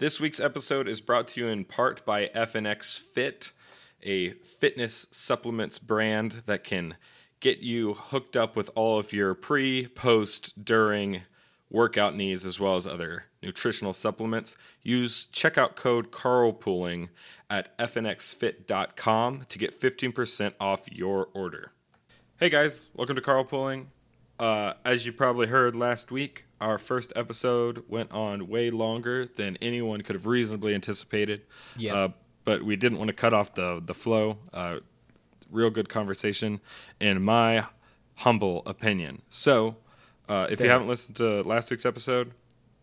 This week's episode is brought to you in part by FNX Fit, a fitness supplements brand that can get you hooked up with all of your pre, post, during workout needs as well as other nutritional supplements. Use checkout code carlpooling at fnxfit.com to get 15% off your order. Hey guys, welcome to Carl Carlpooling. Uh, as you probably heard last week, our first episode went on way longer than anyone could have reasonably anticipated. Yeah. Uh, but we didn't want to cut off the the flow. Uh, real good conversation, in my humble opinion. So, uh, if you haven't listened to last week's episode,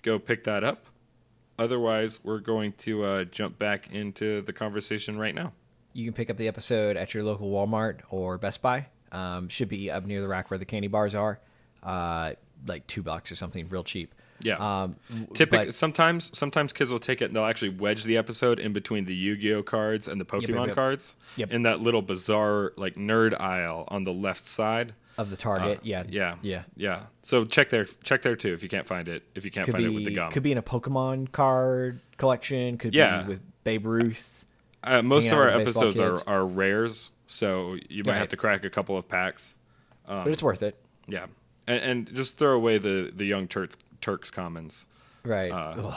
go pick that up. Otherwise, we're going to uh, jump back into the conversation right now. You can pick up the episode at your local Walmart or Best Buy. Um, should be up near the rack where the candy bars are. Uh, like two bucks or something, real cheap. Yeah. Um, Typically, sometimes sometimes kids will take it and they'll actually wedge the episode in between the Yu-Gi-Oh cards and the Pokemon yep, yep. cards Yep. in that little bizarre like nerd aisle on the left side. of the Target, Uh, yeah, yeah, yeah. yeah. So check there, check there too if you can't find it. If you can't Could find be it with the gum, could be in a Pokemon card collection. Could Yeah. be with Babe Ruth. uh, most of our episodes kids. are, are rares, so you might Right. have to crack a couple of packs. Um, but it's worth it, Yeah, and, and just throw away the the young Turks Turks commons. right? uh,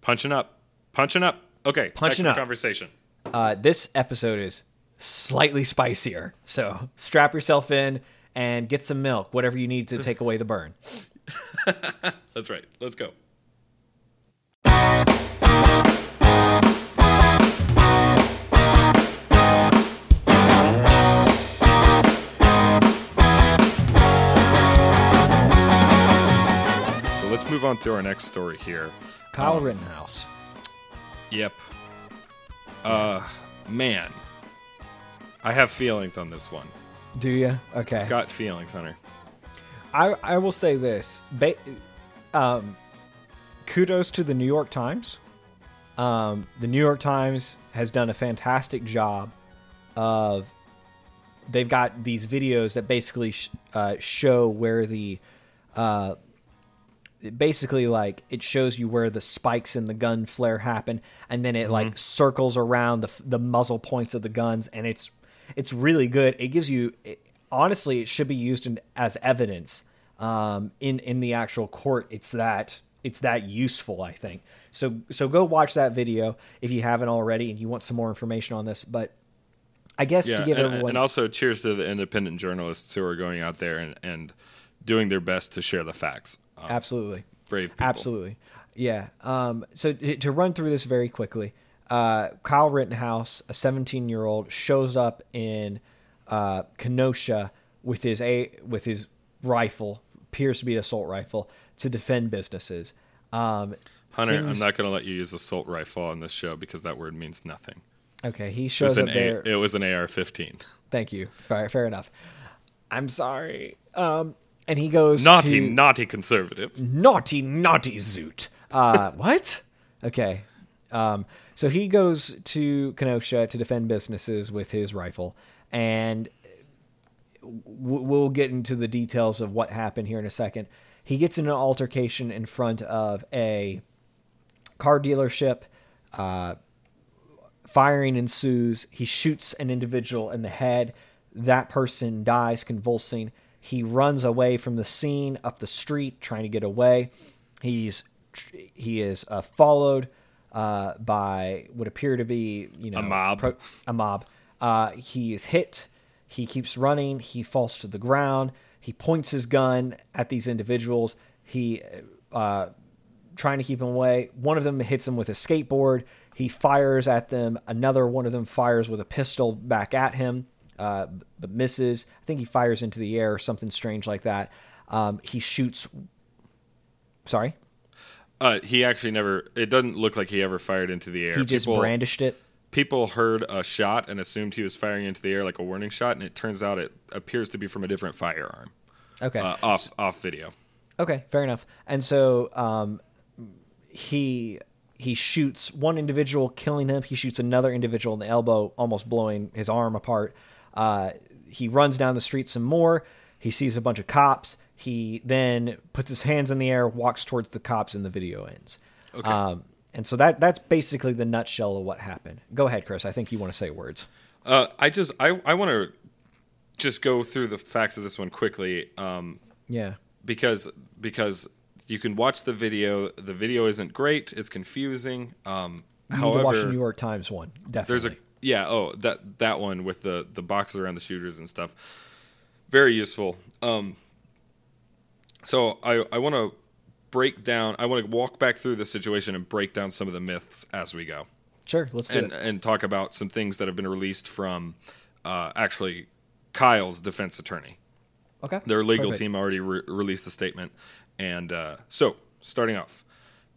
Punching up, punching up. Okay, Punching up. conversation. Uh, this episode is slightly spicier, so strap yourself in and get some milk, whatever you need to take away the burn. That's right. Let's go. Let's move on to our next story here. Kyle Um, Rittenhouse. Yep. Uh, man, I have feelings on this one. Do you? Okay. Got feelings, Hunter. I I will say this. Ba- um, kudos to the New York Times. Um, the New York Times has done a fantastic job of. They've got these videos that basically sh- uh, show where the, uh, basically like it shows you where the spikes in the gun flare happen, and then it like circles around the the muzzle points of the guns, and it's it's really good. It gives you it, honestly, it should be used in, as evidence um, in in the actual court. It's that it's that useful, I think. So so go watch that video if you haven't already, and you want some more information on this. But I guess Yeah, to give and, everyone and also cheers to the independent journalists who are going out there and, and doing their best to share the facts. Um, absolutely. brave people. Absolutely. Yeah. Um, so to, to run through this very quickly, uh, Kyle Rittenhouse, a 17 year old, shows up in uh, Kenosha with his a with his rifle, appears to be an assault rifle, to defend businesses. Um, Hunter, things- I'm not going to let you use assault rifle on this show because that word means nothing. Okay, he shows up there. A, it was an AR-15. Thank you. Fair, fair enough. I'm sorry. Um, and he goes Naughty, to, naughty conservative. naughty, naughty Zoot. Uh, what? Okay. Um, so he goes to Kenosha to defend businesses with his rifle, and we'll get into the details of what happened here in a second. He gets in an altercation in front of a car dealership. Uh, firing ensues. He shoots an individual in the head. That person dies convulsing. He runs away from the scene up the street, trying to get away. He's he is uh, followed uh, by what appear to be you know A mob. a mob. Uh, he is hit. He keeps running. He falls to the ground. He points his gun at these individuals. He uh, trying to keep him away. One of them hits him with a skateboard. He fires at them. Another one of them fires with a pistol back at him, uh, but misses. I think he fires into the air or something strange like that. Um, he shoots. Sorry, Uh, he actually never. It doesn't look like he ever fired into the air. he just people, brandished it. people heard a shot and assumed he was firing into the air like a warning shot, and it turns out it appears to be from a different firearm. Okay. Uh, off off video. Okay, fair enough. And so um, he he shoots one individual, killing him. He shoots another individual in the elbow, almost blowing his arm apart. Uh, he runs down the street some more. He sees a bunch of cops. He then puts his hands in the air, walks towards the cops, and the video ends. Okay. Um, And so that that's basically the nutshell of what happened. Go ahead, Chris. I think you want to say words. Uh, I just I, I want to just go through the facts of this one quickly um, Yeah. because because you can watch the video. The video isn't great. It's confusing. Um, however, to watch the New York Times one. Definitely. there's a yeah oh that that one with the the boxes around the shooters and stuff. Very useful. Um, so I I want to break down. I want to walk back through the situation and break down some of the myths as we go. sure. Let's do and it. and talk about some things that have been released from uh, actually Kyle's defense attorney. Okay. Their legal Perfect. team already re- released a statement, and uh, so starting off,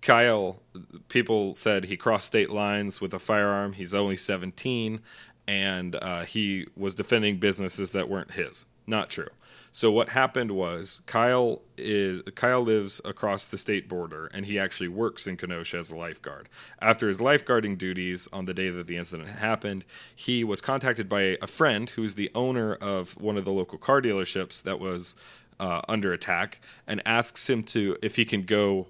Kyle. People said he crossed state lines with a firearm. He's only 17, and uh, he was defending businesses that weren't his. Not true. So what happened was Kyle is Kyle lives across the state border and he actually works in Kenosha as a lifeguard. After his lifeguarding duties on the day that the incident happened, he was contacted by a friend who's the owner of one of the local car dealerships that was uh, under attack and asks him to if he can go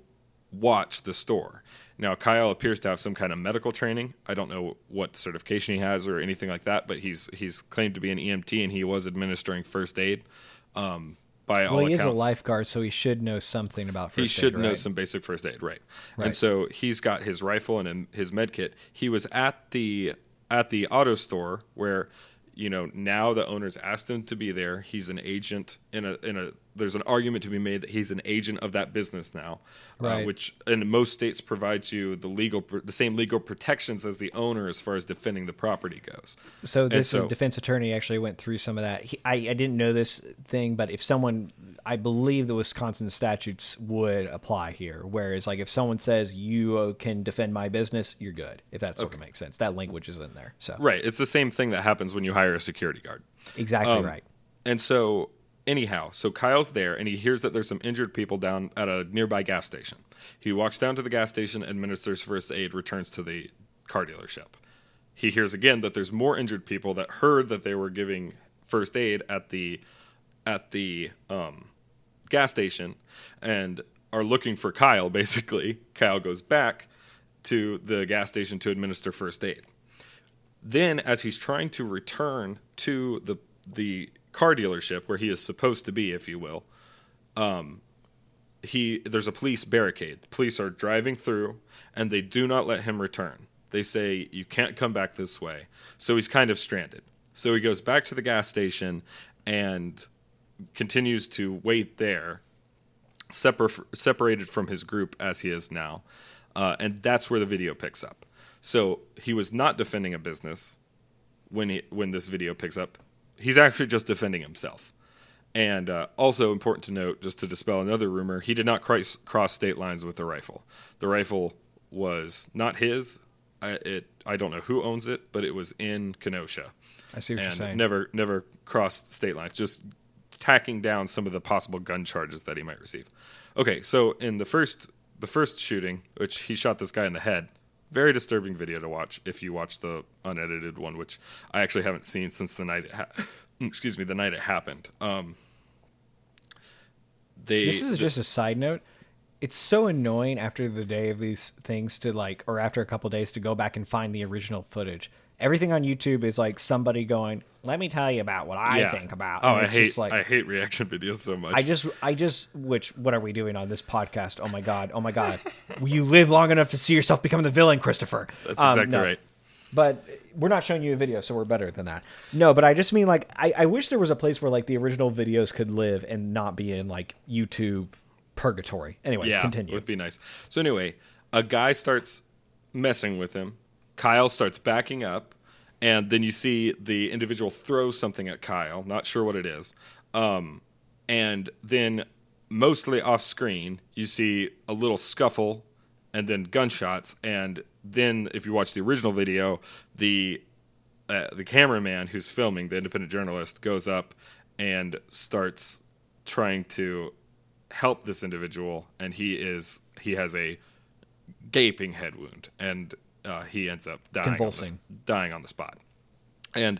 watch the store. Now, Kyle appears to have some kind of medical training. I don't know what certification he has or anything like that, but he's he's claimed to be an EMT and he was administering first aid. Um, by all Well, he is accounts, a lifeguard, so he should know something about first he should aid, know right? some basic first aid, right. Right. And so he's got his rifle and his med kit. He was at the at the auto store where you know now the owners asked him to be there. He's an agent in a in a. There's an argument to be made that he's an agent of that business now, uh, which in most states provides you the legal the same legal protections as the owner as far as defending the property goes. So this so- defense attorney actually went through some of that. He, I, I didn't know this thing, but if someone, I believe the Wisconsin statutes would apply here. Whereas, like if someone says you uh, can defend my business, you're good. If that sort of makes sense, that language is in there. So Right. It's the same thing that happens when you hire a security guard. exactly Um, right. And so, anyhow, so Kyle's there and he hears that there's some injured people down at a nearby gas station. He walks down to the gas station, administers first aid, returns to the car dealership. He hears again that there's more injured people that heard that they were giving first aid at the at the um, gas station and are looking for Kyle. Basically, Kyle goes back to the gas station to administer first aid then as he's trying to return to the the car dealership where he is supposed to be if you will um he there's a police barricade the police are driving through and they do not let him return they say you can't come back this way so he's kind of stranded so he goes back to the gas station and continues to wait there separ- separated from his group as he is now. Uh, and that's where the video picks up. So he was not defending a business when he, when this video picks up. He's actually just defending himself. And uh, also important to note, just to dispel another rumor, he did not cross, cross state lines with the rifle. The rifle was not his. I, it I don't know who owns it, but it was in Kenosha I see what you're saying. never never crossed state lines. Just tacking down some of the possible gun charges that he might receive. Okay, so in the first the first shooting, which he shot this guy in the head, very disturbing video to watch if you watch the unedited one, which I actually haven't seen since the night it ha- excuse me the night it happened. Um, they This is just a side note. It's so annoying after the day of these things to like, or after a couple days to go back and find the original footage. Everything on YouTube is like somebody going, "Let me tell you about what I yeah. think about." Oh, I hate just like, I hate reaction videos so much. I just, I just, which, what are we doing on this podcast? Oh my god, oh my god, Will you live long enough to see yourself become the villain, Christopher. That's Um, exactly no. right. But we're not showing you a video, so we're better than that. No, but I just mean like, I, I wish there was a place where like the original videos could live and not be in like YouTube purgatory. Anyway, Yeah, continue. would be nice. So anyway, a guy starts messing with him. Kyle starts backing up, and then you see the individual throw something at Kyle. Not sure what it is. Um, and then mostly off screen, you see a little scuffle, and then gunshots. And then, if you watch the original video, the uh, the cameraman who's filming, the independent journalist, goes up and starts trying to help this individual, and he is he has a gaping head wound, and uh, he ends up dying on, the, dying on the spot. And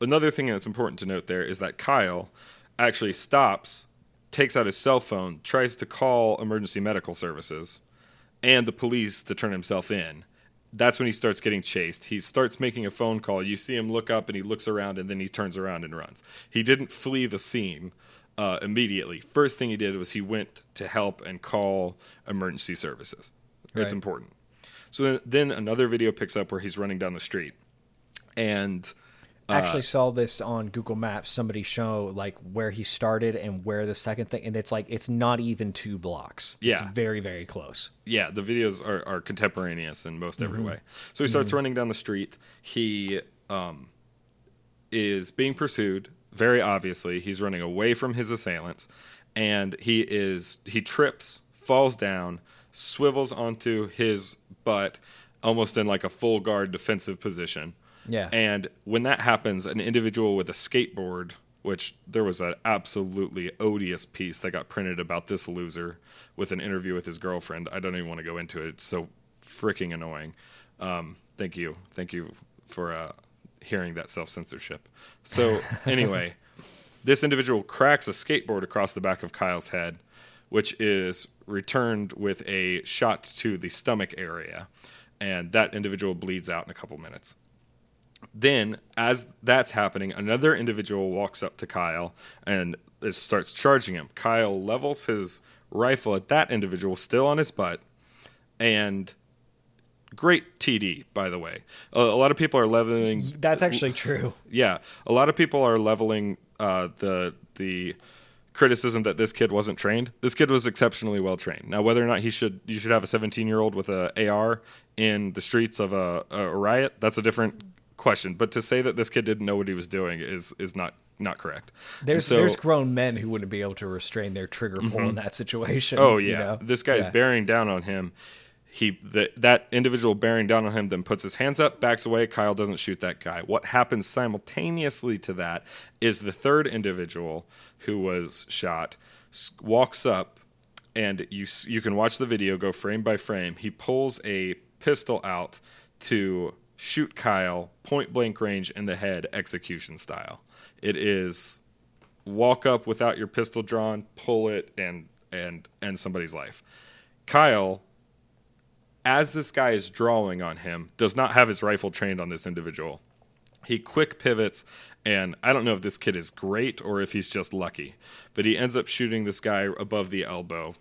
another thing that's important to note there is that Kyle actually stops, takes out his cell phone, tries to call emergency medical services, and the police to turn himself in. That's when he starts getting chased. He starts making a phone call. You see him look up and he looks around and then he turns around and runs. He didn't flee the scene uh, immediately. First thing he did was he went to help and call emergency services. It's important. So then, then another video picks up where he's running down the street. And I actually saw this on Google Maps. Somebody show like where he started and where the second thing, and it's like it's not even two blocks. it's Yeah. very very close. yeah, the videos are, are contemporaneous in most every mm-hmm. way. So he starts mm-hmm. running down the street. He um, is being pursued. Very obviously, he's running away from his assailants, and he is he trips, falls down, swivels onto his butt, almost in like a full guard defensive position. Yeah. And when that happens, an individual with a skateboard, which there was an absolutely odious piece that got printed about this loser with an interview with his girlfriend. I don't even want to go into it. It's so freaking annoying. Um, thank you. Thank you for uh, hearing that self censorship. So, anyway, this individual cracks a skateboard across the back of Kyle's head, which is returned with a shot to the stomach area. And that individual bleeds out in a couple minutes. Then, as that's happening, another individual walks up to Kyle and is, starts charging him. Kyle levels his rifle at that individual, still on his butt, and great TD, by the way. A, a lot of people are leveling. That's actually true. Yeah, a lot of people are leveling uh, the the criticism that this kid wasn't trained. This kid was exceptionally well trained. Now, whether or not he should you should have a 17 year old with a AR in the streets of a, a riot, that's a different question. But to say that this kid didn't know what he was doing is is not not correct. There's so- there's grown men who wouldn't be able to restrain their trigger pull in mm-hmm. that situation. Oh yeah, you know? this guy's Yeah. bearing down on him. He the, that individual bearing down on him then puts his hands up, backs away. Kyle doesn't shoot that guy. What happens simultaneously to that is the third individual who was shot walks up, and you you can watch the video go frame by frame. He pulls a pistol out to shoot Kyle point blank range in the head, execution style. It is walk up without your pistol drawn, pull it, and and end somebody's life. Kyle, as this guy is drawing on him, does not have his rifle trained on this individual. He quick pivots, and I don't know if this kid is great or if he's just lucky, but he ends up shooting this guy above the elbow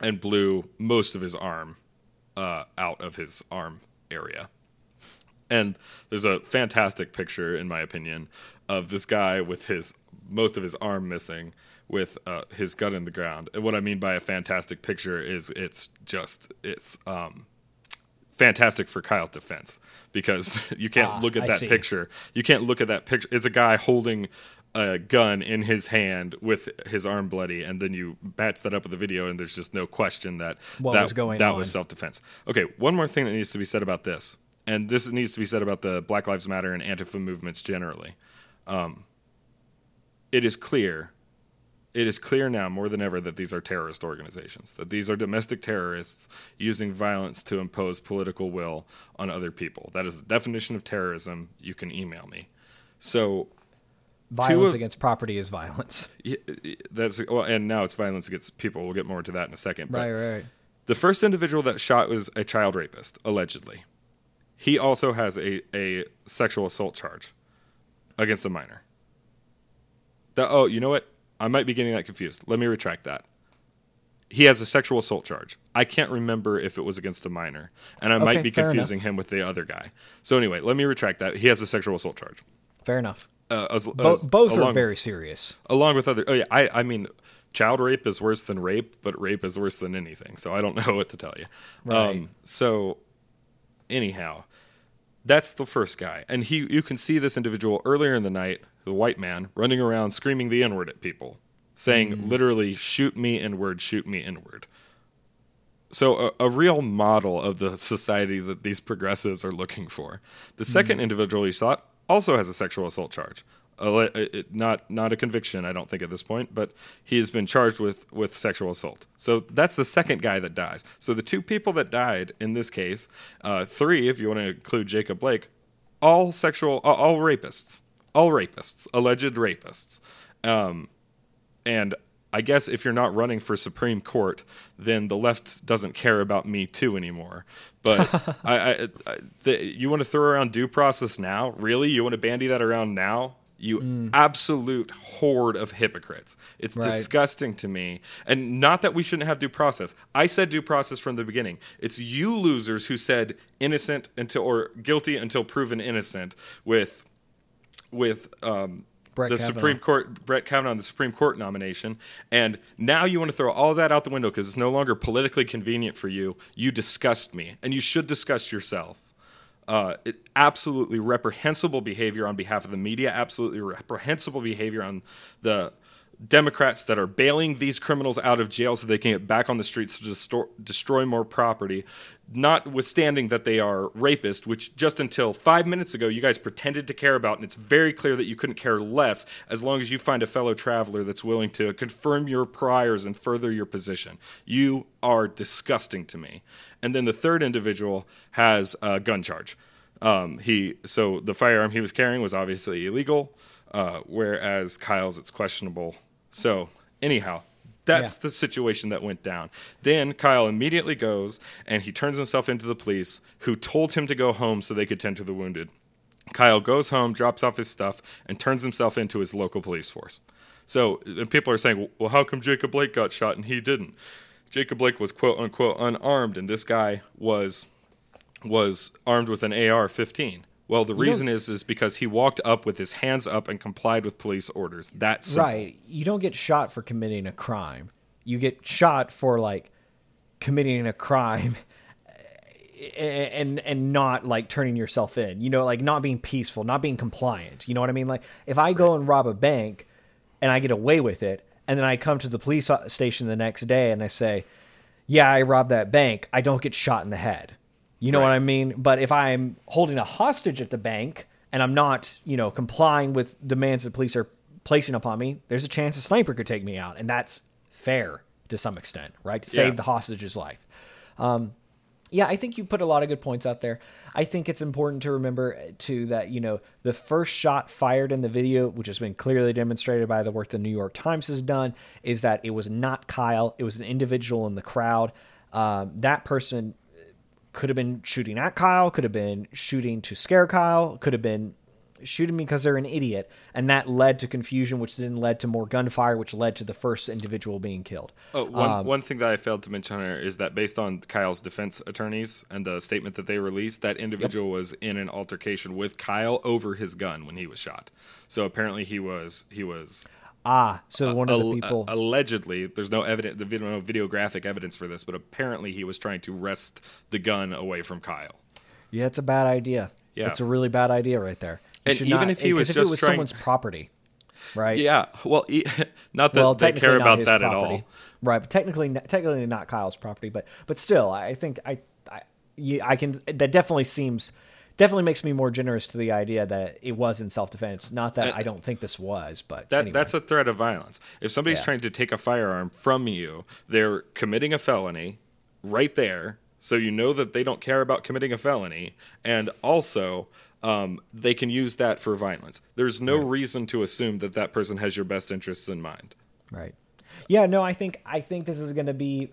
and blew most of his arm uh, out of his arm area. And there's a fantastic picture, in my opinion, of this guy with his most of his arm missing, with uh, his gun in the ground. And what I mean by a fantastic picture is it's just it's um, fantastic for Kyle's defense because you can't Ah, look at I that see. picture. You can't look at that picture. It's a guy holding a gun in his hand with his arm bloody, and then you match that up with the video, and there's just no question that What that was going that on. was self defense. Okay, one more thing that needs to be said about this, and this needs to be said about the Black Lives Matter and Antifa movements generally. Um, it is clear, it is clear now more than ever that these are terrorist organizations, that these are domestic terrorists using violence to impose political will on other people. That is the definition of terrorism. You can email me. So Violence of- against property is violence. y- y- that's well, and now it's violence against people. We'll get more into that in a second. But right. the first individual that shot was a child rapist, allegedly. He also has a, a sexual assault charge against a minor. The, oh, you know what? I might be getting that confused. Let me retract that. He has a sexual assault charge. I can't remember if it was against a minor, and I might be confusing him with the other guy. So anyway, let me retract that. He has a sexual assault charge. Fair enough. Uh, as, Bo- as- both are very serious. along with other. Oh yeah, I I mean, child rape is worse than rape, but rape is worse than anything. So I don't know what to tell you. Right. Um, so anyhow, that's the first guy, and he you can see this individual earlier in the night, the white man running around screaming the n word at people, saying mm. literally "shoot me inward, shoot me inward." So a, a real model of the society that these progressives are looking for. The 2nd mm. individual you saw also has a sexual assault charge. A le- it- it- not not a conviction, I don't think at this point, but he has been charged with with sexual assault. So that's the second guy that dies. So the two people that died in this case, uh, three, if you want to include Jacob Blake, all sexual, all, all rapists, all rapists, alleged rapists, um, and I guess if you're not running for Supreme Court, then the left doesn't care about me too anymore. But I, I, I the, you want to throw around due process now? Really? You want to bandy that around now? You Mm. absolute horde of hypocrites. It's Right. disgusting to me. And not that we shouldn't have due process. I said due process from the beginning. It's you losers who said innocent until or guilty until proven innocent with with um, Brett the Kavanaugh. Supreme Court, Brett Kavanaugh, the Supreme Court nomination, and now you want to throw all that out the window because it's no longer politically convenient for you. You disgust me, and you should disgust yourself. Uh, absolutely reprehensible behavior on behalf of the media. Absolutely reprehensible behavior on the Democrats that are bailing these criminals out of jail so they can get back on the streets to destroy, destroy more property, notwithstanding that they are rapists, which just until five minutes ago you guys pretended to care about. And it's very clear that you couldn't care less as long as you find a fellow traveler that's willing to confirm your priors and further your position. You are disgusting to me. And then the third individual has a gun charge. Um, he so the firearm he was carrying was obviously illegal, uh, whereas Kyle's it's questionable. So anyhow, that's Yeah. the situation that went down. Then Kyle immediately goes and he turns himself into the police, who told him to go home so they could tend to the wounded. Kyle goes home, drops off his stuff, and turns himself into his local police force. So and people are saying, well, how come Jacob Blake got shot and he didn't? Jacob Blake was quote unquote unarmed, and this guy was was armed with an AR-15. Well, the reason is is because he walked up with his hands up and complied with police orders. That's simple. Right. You don't get shot for committing a crime. You get shot for like committing a crime and and not like turning yourself in. You know, like not being peaceful, not being compliant. You know what I mean? Like if I go and rob a bank and I get away with it and then I come to the police station the next day and I say, "Yeah, I robbed that bank." I don't get shot in the head. You know Right. what I mean? But if I'm holding a hostage at the bank and I'm not, you know, complying with demands the police are placing upon me, there's a chance a sniper could take me out, and that's fair to some extent, right? To save Yeah. the hostage's life. Um, yeah, I think you put a lot of good points out there. I think it's important to remember uh, too that you know the first shot fired in the video, which has been clearly demonstrated by the work the New York Times has done, is that it was not Kyle. It was an individual in the crowd. Um, that person could have been shooting at Kyle, could have been shooting to scare Kyle, could have been shooting me because they're an idiot, and that led to confusion, which then led to more gunfire, which led to the first individual being killed. Oh, one, Um, one thing that I failed to mention here is that based on Kyle's defense attorneys and the statement that they released, that individual was in an altercation with Kyle over his gun when he was shot. So apparently he was he was Ah, so one of the people. allegedly there's no evidence the video no videographic evidence for this, but apparently he was trying to wrest the gun away from Kyle. Yeah, it's a bad idea. Yeah. It's a really bad idea right there. You And even not- if he was if just it was trying- someone's property, right? Yeah, well, e- not that Well, they care about that at property. all. Right, but technically, technically not Kyle's property, but but still, I think I I, I can that definitely seems definitely makes me more generous to the idea that it was in self defense. Not that Uh, I don't think this was, but That anyway. that's a threat of violence. If somebody's Yeah. trying to take a firearm from you, they're committing a felony right there. So you know that they don't care about committing a felony, and also um, they can use that for violence. There's no reason to assume that that person has your best interests in mind. Right. Yeah, no, I think I think this is going to be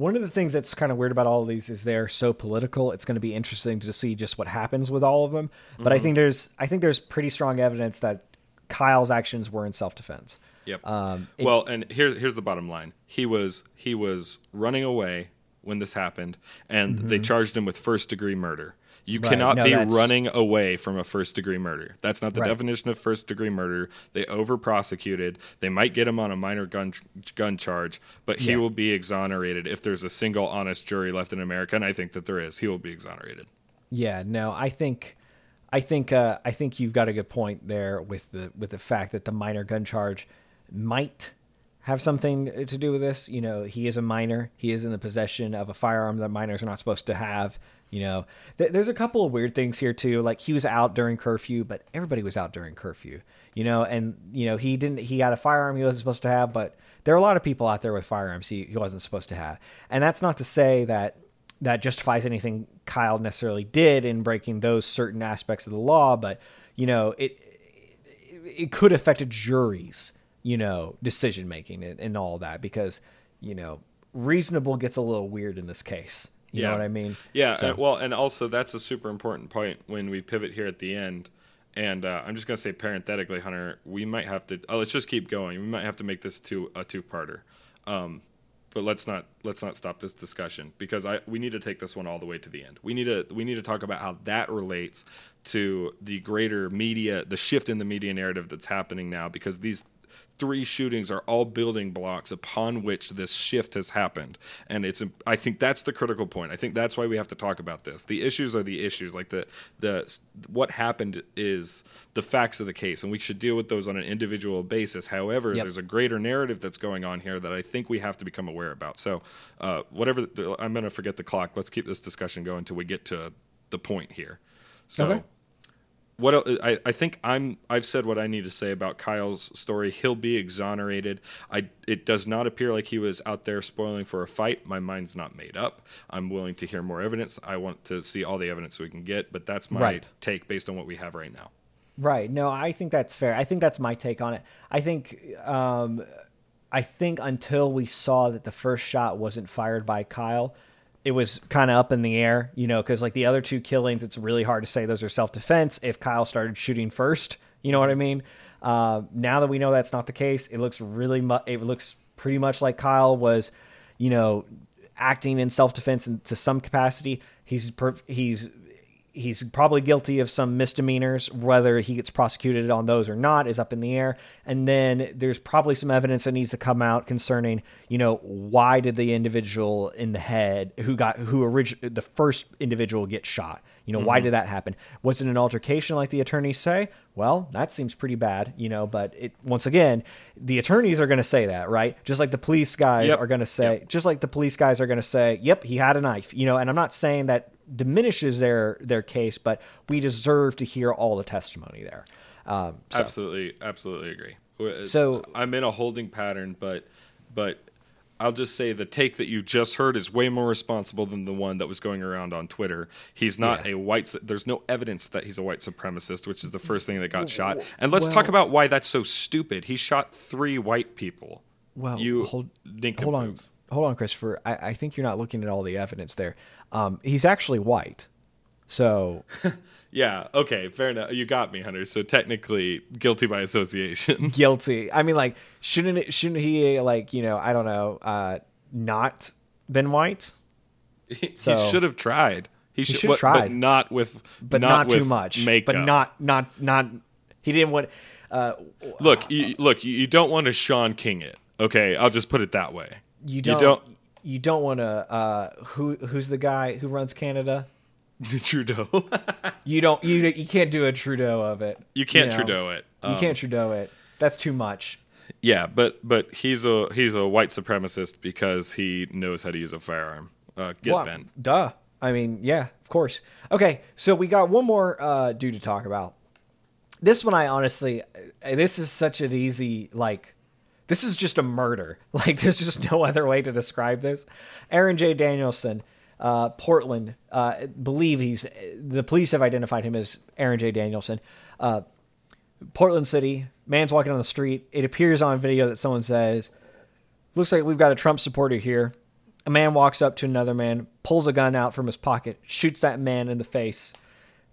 one of the things that's kind of weird about all of these is they're so political. It's going to be interesting to see just what happens with all of them. But I Mm-hmm. think there's I think there's pretty strong evidence that Kyle's actions were in self-defense. Yep. Um, it- well, and here's here's the bottom line. He was he was running away when this happened, and they charged him with first degree murder. You. Right, cannot no, be that's- running away from a first degree murder. That's not the Right. definition of first degree murder. They over prosecuted. They might get him on a minor gun gun charge, but he Yeah. will be exonerated if there's a single honest jury left in America, and I think that there is. He will be exonerated. Yeah, no, I think, I think, uh, I think you've got a good point there with the with the fact that the minor gun charge might have something to do with this. You know, he is a minor. He is in the possession of a firearm that minors are not supposed to have. You know, Th- there's a couple of weird things here too. Like he was out during curfew, but everybody was out during curfew. You know, and you know he didn't. He had a firearm he wasn't supposed to have, but there are a lot of people out there with firearms he, he wasn't supposed to have. And that's not to say that that justifies anything Kyle necessarily did in breaking those certain aspects of the law, but you know, it it, it could affect juries you know, decision making and, and all that because, you know, reasonable gets a little weird in this case. You know what I mean? Yeah. So- and- well, and also that's a super important point when we pivot here at the end. And uh, I'm just gonna say parenthetically, Hunter, we might have to. Oh, let's just keep going. We might have to make this to a two-parter. Um, but let's not let's not stop this discussion because I we need to take this one all the way to the end. We need to we need to talk about how that relates to the greater media, the shift in the media narrative that's happening now because these three shootings are all building blocks upon which this shift has happened. And it's i think that's the critical point. I think that's why we have to talk about this. The issues are the issues. Like the the what happened is the facts of the case and we should deal with those on an individual basis. However Yep. there's a greater narrative that's going on here that i think we have to become aware about. So uh, whatever the, i'm going to forget the clock. Let's keep this discussion going until we get to the point here. So Okay. What I, I think I'm I've said what I need to say about Kyle's story. He'll be exonerated. I it does not appear like he was out there spoiling for a fight. My mind's not made up. I'm willing to hear more evidence. I want to see all the evidence we can get, but that's my Right. take based on what we have right now. Right. No, I think that's fair. I think that's my take on it. I think um, I think until we saw that the first shot wasn't fired by Kyle, it was kind of up in the air, you know, because like the other two killings, it's really hard to say those are self defense if Kyle started shooting first. You know what I mean? Uh, now that we know that's not the case, it looks really mu- it looks pretty much like Kyle was, you know, acting in self defense to some capacity. He's per- he's he's probably guilty of some misdemeanors. Whether he gets prosecuted on those or not is up in the air. And then there's probably some evidence that needs to come out concerning, you know, why did the individual in the head who got who origin the first individual get shot? You know, why mm-hmm. did that happen? Was it an altercation like the attorneys say? Well, that seems pretty bad, you know, but it once again, the attorneys are going to say that, right? Just like the police guys Yep. are going to say, Yep. just like the police guys are going to say, "Yep, he had a knife," you know. And I'm not saying that diminishes their their case, but we deserve to hear all the testimony there. Um, so, Absolutely, absolutely agree. So- I'm in a holding pattern, but but I'll just say the take that you just heard is way more responsible than the one that was going around on Twitter. He's not Yeah. a white. There's no evidence that he's a white supremacist, which is the first thing that got shot. And let's well- talk about why that's so stupid. He shot three white people. Well, you hold- hold on, hold on, Christopher. I, I think you're not looking at all the evidence there. Um, he's actually white, so Yeah. Okay. Fair enough. You got me, Hunter. So technically guilty by association. guilty. I mean, like, shouldn't it, shouldn't he like you know I don't know uh, not been white, he So- should have tried. He should, should've but, but not with, but not, too with much. Makeup. But not not not. He didn't want. Uh, Look, you, look, you- you don't want to Shaun King it. Okay, I'll just put it that way. you don't. You don't You don't want to. Uh, who who's the guy who runs Canada? Trudeau. You don't. You you can't do a Trudeau of it. you can't know? Trudeau it. You Um, can't Trudeau it. That's too much. Yeah, but but he's a he's a white supremacist because he knows how to use a firearm. Uh, get Well, bent. Duh. I mean, yeah, of course. Okay, so we got one more uh, dude to talk about. This one, I honestly, this is such an easy like. This is just a murder. Like, there's just no other way to describe this. Aaron J. Danielson, uh, Portland, uh, believe he's the police have identified him as Aaron J. Danielson. Uh, Portland City, man's walking on the street. It appears on video that someone says, Looks like we've got a Trump supporter here. A man walks up to another man, pulls a gun out from his pocket, shoots that man in the face.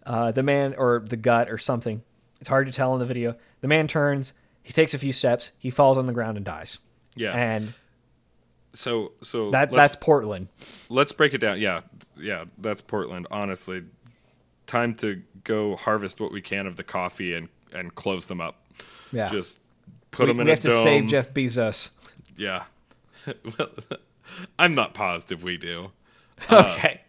Uh, the man, or the gut, or something. It's hard to tell in the video. The man turns, he takes a few steps, he falls on the ground and dies. Yeah. And So so that that's Portland. let's break it down. Yeah, yeah, that's Portland. Honestly, time to go harvest what we can of the coffee and and close them up. Yeah. Just put we, them in a dome. we a have to save Jeff Bezos. Yeah. well, I'm not positive we do. Uh, okay.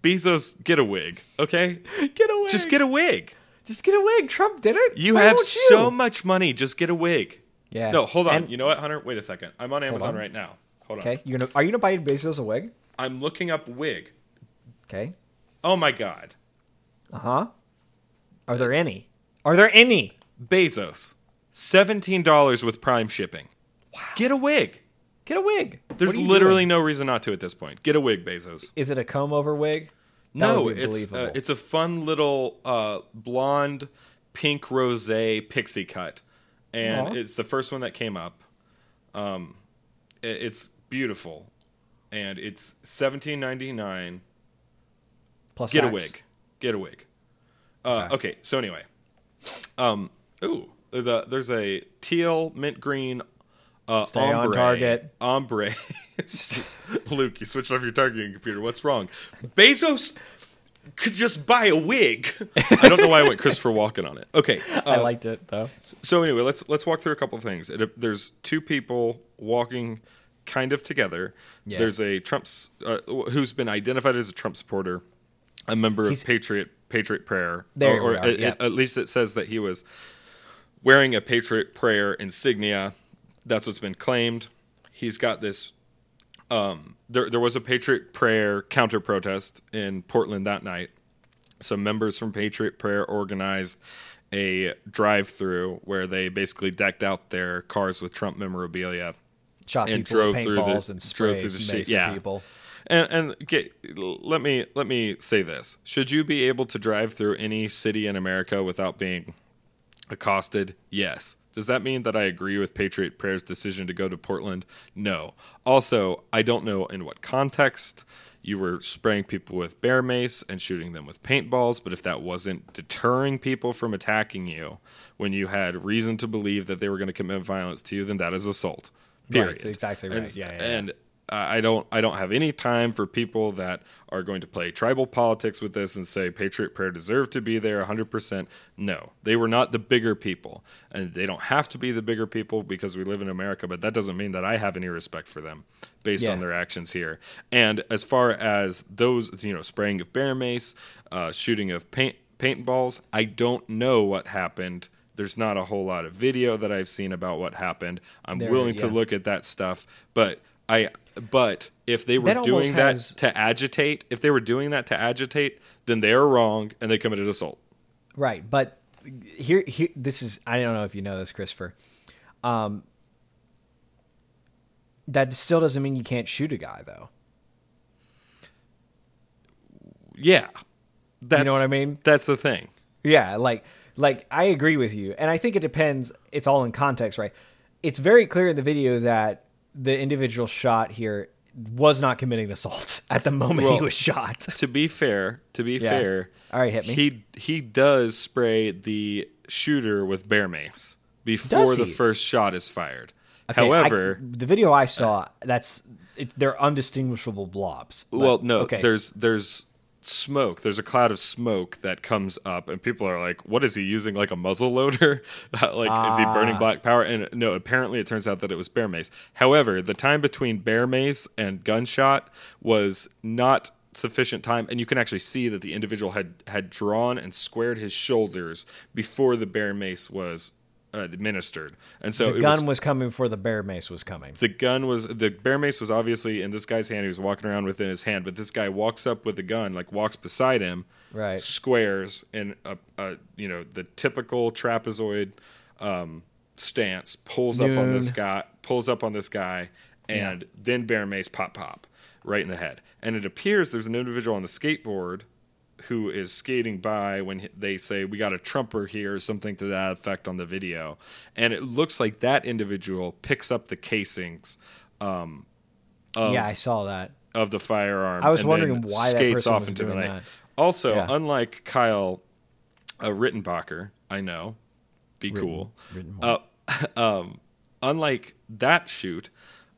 Bezos, get a wig, okay? Get a wig. Just get a wig. Just get a wig. Trump did it. You Why have won't you? so much money. Just get a wig. Yeah. No, hold on. And- you know what, Hunter? Wait a second. I'm on Amazon on. right now. Hold on. Okay. You gonna are you gonna buy Bezos a wig? I'm looking up wig. Okay. Oh my god. Uh huh. Are there any? Are there any? Bezos. $17 with prime shipping. Wow. Get a wig. Get a wig. There's are literally doing? no reason not to at this point. Get a wig, Bezos. Is it a comb over wig? No, it's uh, it's a fun little uh, blonde, pink rose pixie cut, and Aw. it's the first one that came up. Um, it- it's beautiful, and it's seventeen ninety nine. Plus Get a wig. Get a wig. Uh, Okay. okay. So anyway, um, ooh, there's a there's a teal mint green. Uh, Stay on target. Ombre. Luke, you switched off your targeting computer. What's wrong? Bezos could just buy a wig. I don't know why I went Christopher Walken on it. Okay. I uh, liked it though. so anyway, let's let's walk through a couple of things. It, there's two people walking kind of together. Yeah. There's a Trump's uh, who's been identified as a Trump supporter, a member He's- of Patriot Patriot Prayer, There or, we or are, at, yeah. at least it says that he was wearing a Patriot Prayer insignia. That's what's been claimed. He's got this. Um, there, there was a Patriot Prayer counter protest in Portland that night some members from Patriot Prayer organized a drive-through where they basically decked out their cars with Trump memorabilia Shot and drove through the- and drove through the shit, yeah. people. and and let me let me say this: should you be able to drive through any city in America without being accosted? Yes. Does that mean that I agree with Patriot Prayer's decision to go to Portland? No. Also, I don't know in what context you were spraying people with bear mace and shooting them with paintballs, but if that wasn't deterring people from attacking you when you had reason to believe that they were going to commit violence to you, then that is assault. Right, Period. exactly right. And, Yeah, yeah, yeah. and I don't I don't have any time for people that are going to play tribal politics with this and say Patriot Prayer deserved to be there 100%. No, they were not the bigger people, and they don't have to be the bigger people because we live in America. But that doesn't mean that I have any respect for them based Yeah. on their actions here. And as far as those, you know, spraying of bear mace, uh, shooting of paint paintballs, I don't know what happened. There's not a whole lot of video that I've seen about what happened. I'm There- willing to look at that stuff, but I but if they were That doing that has- to agitate, if they were doing that to agitate, then they are wrong and they committed assault. Right, but here, here, this is. I don't know if you know this, Christopher. Um, that still doesn't mean you can't shoot a guy, though. Yeah. That's, you know what I mean? That's the thing. Yeah, like, like I agree with you, and I think it depends. It's all in context, right? It's very clear in the video that the individual shot here was not committing assault at the moment he was shot. To be fair, to be Yeah. fair, All right, hit me. He he does spray the shooter with bear mace before the first shot is fired. Okay, I- However, the video I saw, that's it, they're undistinguishable blobs. But- well, no, okay. there's there's smoke. There's a cloud of smoke that comes up, and people are like, "What is he using? Like a muzzle loader? like is he burning Ah. black power?" And no, apparently it turns out that it was bear mace. However, the time between bear mace and gunshot was not sufficient time and you can actually see that the individual had had drawn and squared his shoulders before the bear mace was uh, administered and so the gun was was, coming before the bear mace was coming. the gun was the bear mace was obviously in this guy's hand. He was walking around within his hand, but this guy walks up with the gun, like walks beside him, Right. Squares in a, a you know the typical trapezoid um, stance, pulls up on this guy, pulls up on this guy, and then bear mace pop pop right in the head. And it appears there's an individual on the skateboard who is skating by when they say we got a trumper here or something to that effect on the video and it looks like that individual picks up the casings um, of, yeah, I saw that. of the firearm I was and wondering why that skates off into the night that. also Yeah. unlike kyle uh, rittenbacher i know be cool uh, um, unlike that shoot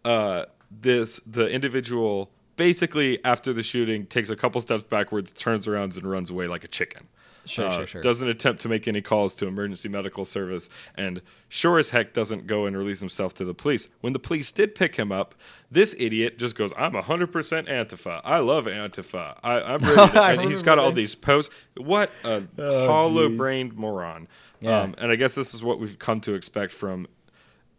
uh, this the individual basically after the shooting takes a couple steps backwards turns around and runs away like a chicken. Sure, Uh, sure, sure. doesn't attempt to make any calls to emergency medical service and sure as heck doesn't go and release himself to the police. When the police did pick him up this idiot just goes i'm 100% antifa. I love antifa. I, ready to, and he's got all these posts. What a Oh, hollow-brained moron. Yeah. um, and i guess this is what we've come to expect from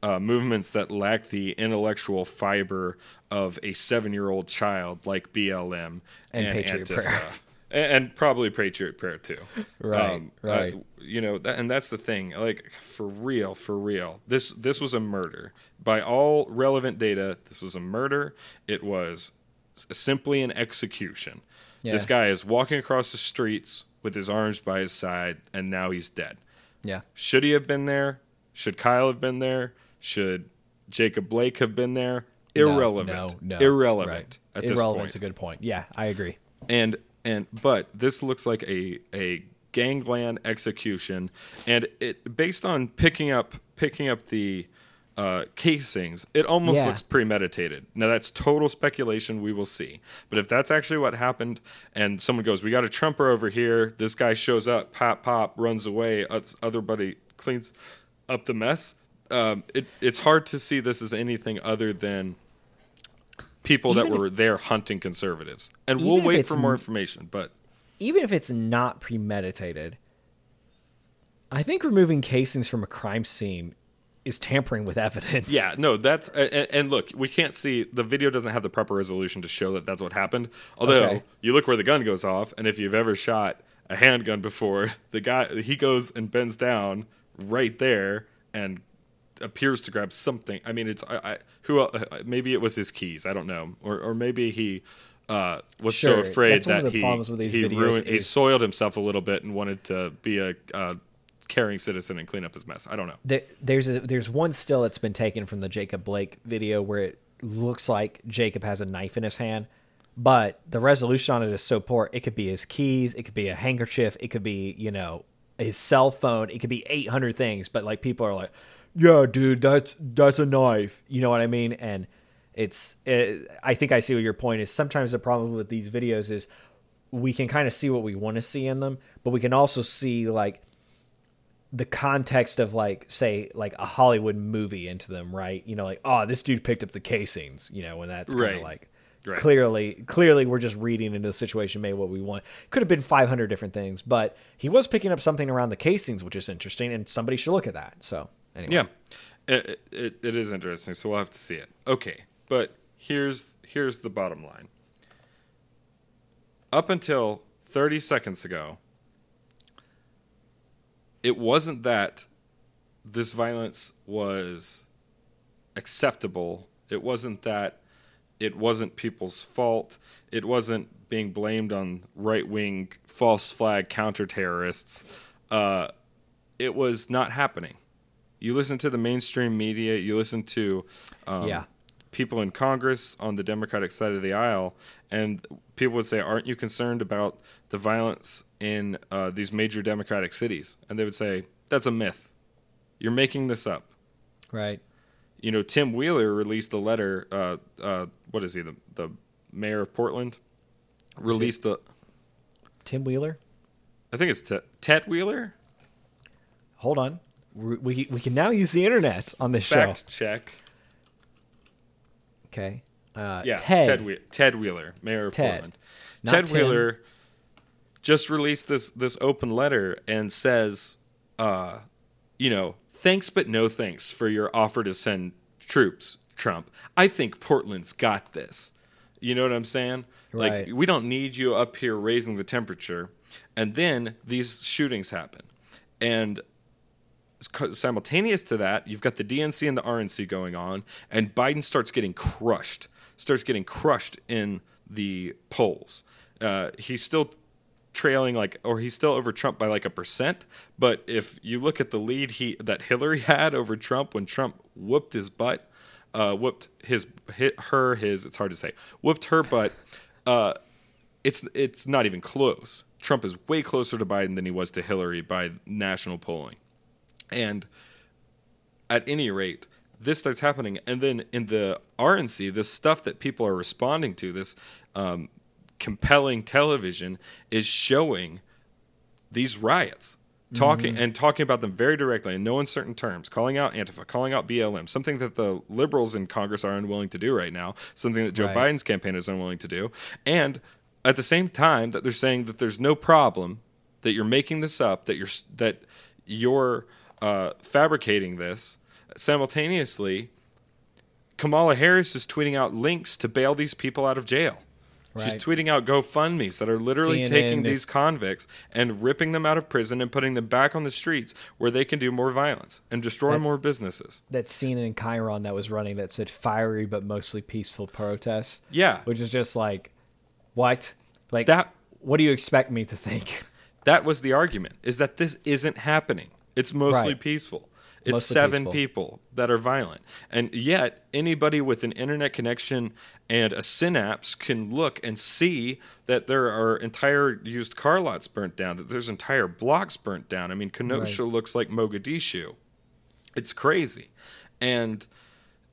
uh, movements that lack the intellectual fiber of a seven-year-old child like BLM And Patriot Antifa. Prayer. and, and probably Patriot Prayer too. Right, uh, right. you know, that, and that's the thing. Like for real, for real. This this was a murder by all relevant data. This was a murder. It was simply an execution. This guy is walking across the streets with his arms by his side, and now he's dead. Yeah. Should he have been there? Should Kyle have been there? Should Jacob Blake have been there? No, Irrelevant. No, no. Irrelevant Right. at this Irrelevant's point. a good point. Yeah, I agree. and and but this looks like a a gangland execution and it based on picking up picking up the uh, casings it almost Yeah. looks premeditated now that's total speculation we will see but if that's actually what happened and someone goes we got a trumper over here this guy shows up pop pop runs away other buddy cleans up the mess um, it, it's hard to see this as anything other than people that Even if- were there hunting conservatives and we'll wait for more information but Even if it's not premeditated, I think removing casings from a crime scene is tampering with evidence. Yeah, no, that's and, and look, we can't see the video doesn't have the proper resolution to show that that's what happened. Although Okay. you look where the gun goes off, and if you've ever shot a handgun before, the guy he goes and bends down right there and appears to grab something. I mean, it's I, I who el- maybe it was his keys. I don't know, or or maybe he. Uh, was Sure, so afraid that's that the he with these he ruined he soiled himself a little bit and wanted to be a uh, caring citizen and clean up his mess. I don't know. There, there's a there's one still that's been taken from the Jacob Blake video where it looks like Jacob has a knife in his hand, but the resolution on it is so poor. It could be his keys, it could be a handkerchief, it could be you know his cell phone, it could be 800 things. But like people are like, yeah, dude, that's that's a knife. You know what I mean? And it's it, I think I see what your point is. Sometimes the problem with these videos is we can kind of see what we want to see in them, but we can also see like the context of like say like a Hollywood movie into them, right? You know, like oh, this dude picked up the casings, you know, and that's kind of Right. like Right. clearly clearly we're just reading into the situation, made what we want. Could have been 500 different things, but he was picking up something around the casings, which is interesting, and somebody should look at that. So anyway, Yeah, it, it, it is interesting. So we'll have to see it. Okay, but here's here's the bottom line. Up until 30 seconds ago, it wasn't that this violence was acceptable. It wasn't that it wasn't people's fault. It wasn't being blamed on right wing false flag counter terrorists. Uh, it was not happening. You listen to the mainstream media, you listen to um, Yeah. people in Congress on the Democratic side of the aisle, and people would say, Aren't you concerned about the violence in uh, these major Democratic cities? And they would say, That's a myth. You're making this up right. you know, Tim Wheeler released a letter. Uh, uh, what is he, the, the mayor of Portland? Released the. Tim Wheeler, I think it's Ted, Ted Wheeler. hold on, we we, we can now use the internet on this show. Fact check. Okay, uh, Yeah, Ted. Ted Whe- Ted Wheeler, mayor of Ted. Portland. Not Ted Tim. Wheeler just released this this open letter and says, uh, you know, thanks but no thanks for your offer to send troops, Trump. I think Portland's got this. You know what I'm saying? Right. Like we don't need you up here raising the temperature. And then these shootings happen. And simultaneous to that, you've got the DNC and the RNC going on, and Biden starts getting crushed, starts getting crushed in the polls. Uh, he's still trailing like, or he's still over Trump by like a percent. But if you look at the lead he that Hillary had over Trump when Trump whooped his butt, uh, whooped his hit her his it's hard to say whooped her butt. Uh, it's it's not even close. Trump is way closer to Biden than he was to Hillary by national polling. And at any rate, this starts happening. And then in the RNC, this stuff that people are responding to, this um, compelling television, is showing these riots. Talking and talking about them very directly in no uncertain terms, calling out Antifa, calling out BLM, something that the liberals in Congress are unwilling to do right now, something that Joe Right. Biden's campaign is unwilling to do, and at the same time that they're saying that there's no problem, that you're making this up, that you're that you're uh, fabricating this. Simultaneously, Kamala Harris is tweeting out links to bail these people out of jail. She's tweeting out GoFundMe's that are literally CNN taking is- these convicts and ripping them out of prison and putting them back on the streets where they can do more violence and destroy That's- more businesses. that CNN chyron that was running that said fiery but mostly peaceful protests. Yeah. Which is just like, what? Like That- What do you expect me to think? That was the argument: is that this isn't happening. It's mostly Right. peaceful. It's Mostly seven peaceful. people that are violent. And yet, anybody with an internet connection and a synapse can look and see that there are entire used car lots burnt down, that there's entire blocks burnt down. I mean, Kenosha looks like Mogadishu. It's crazy. And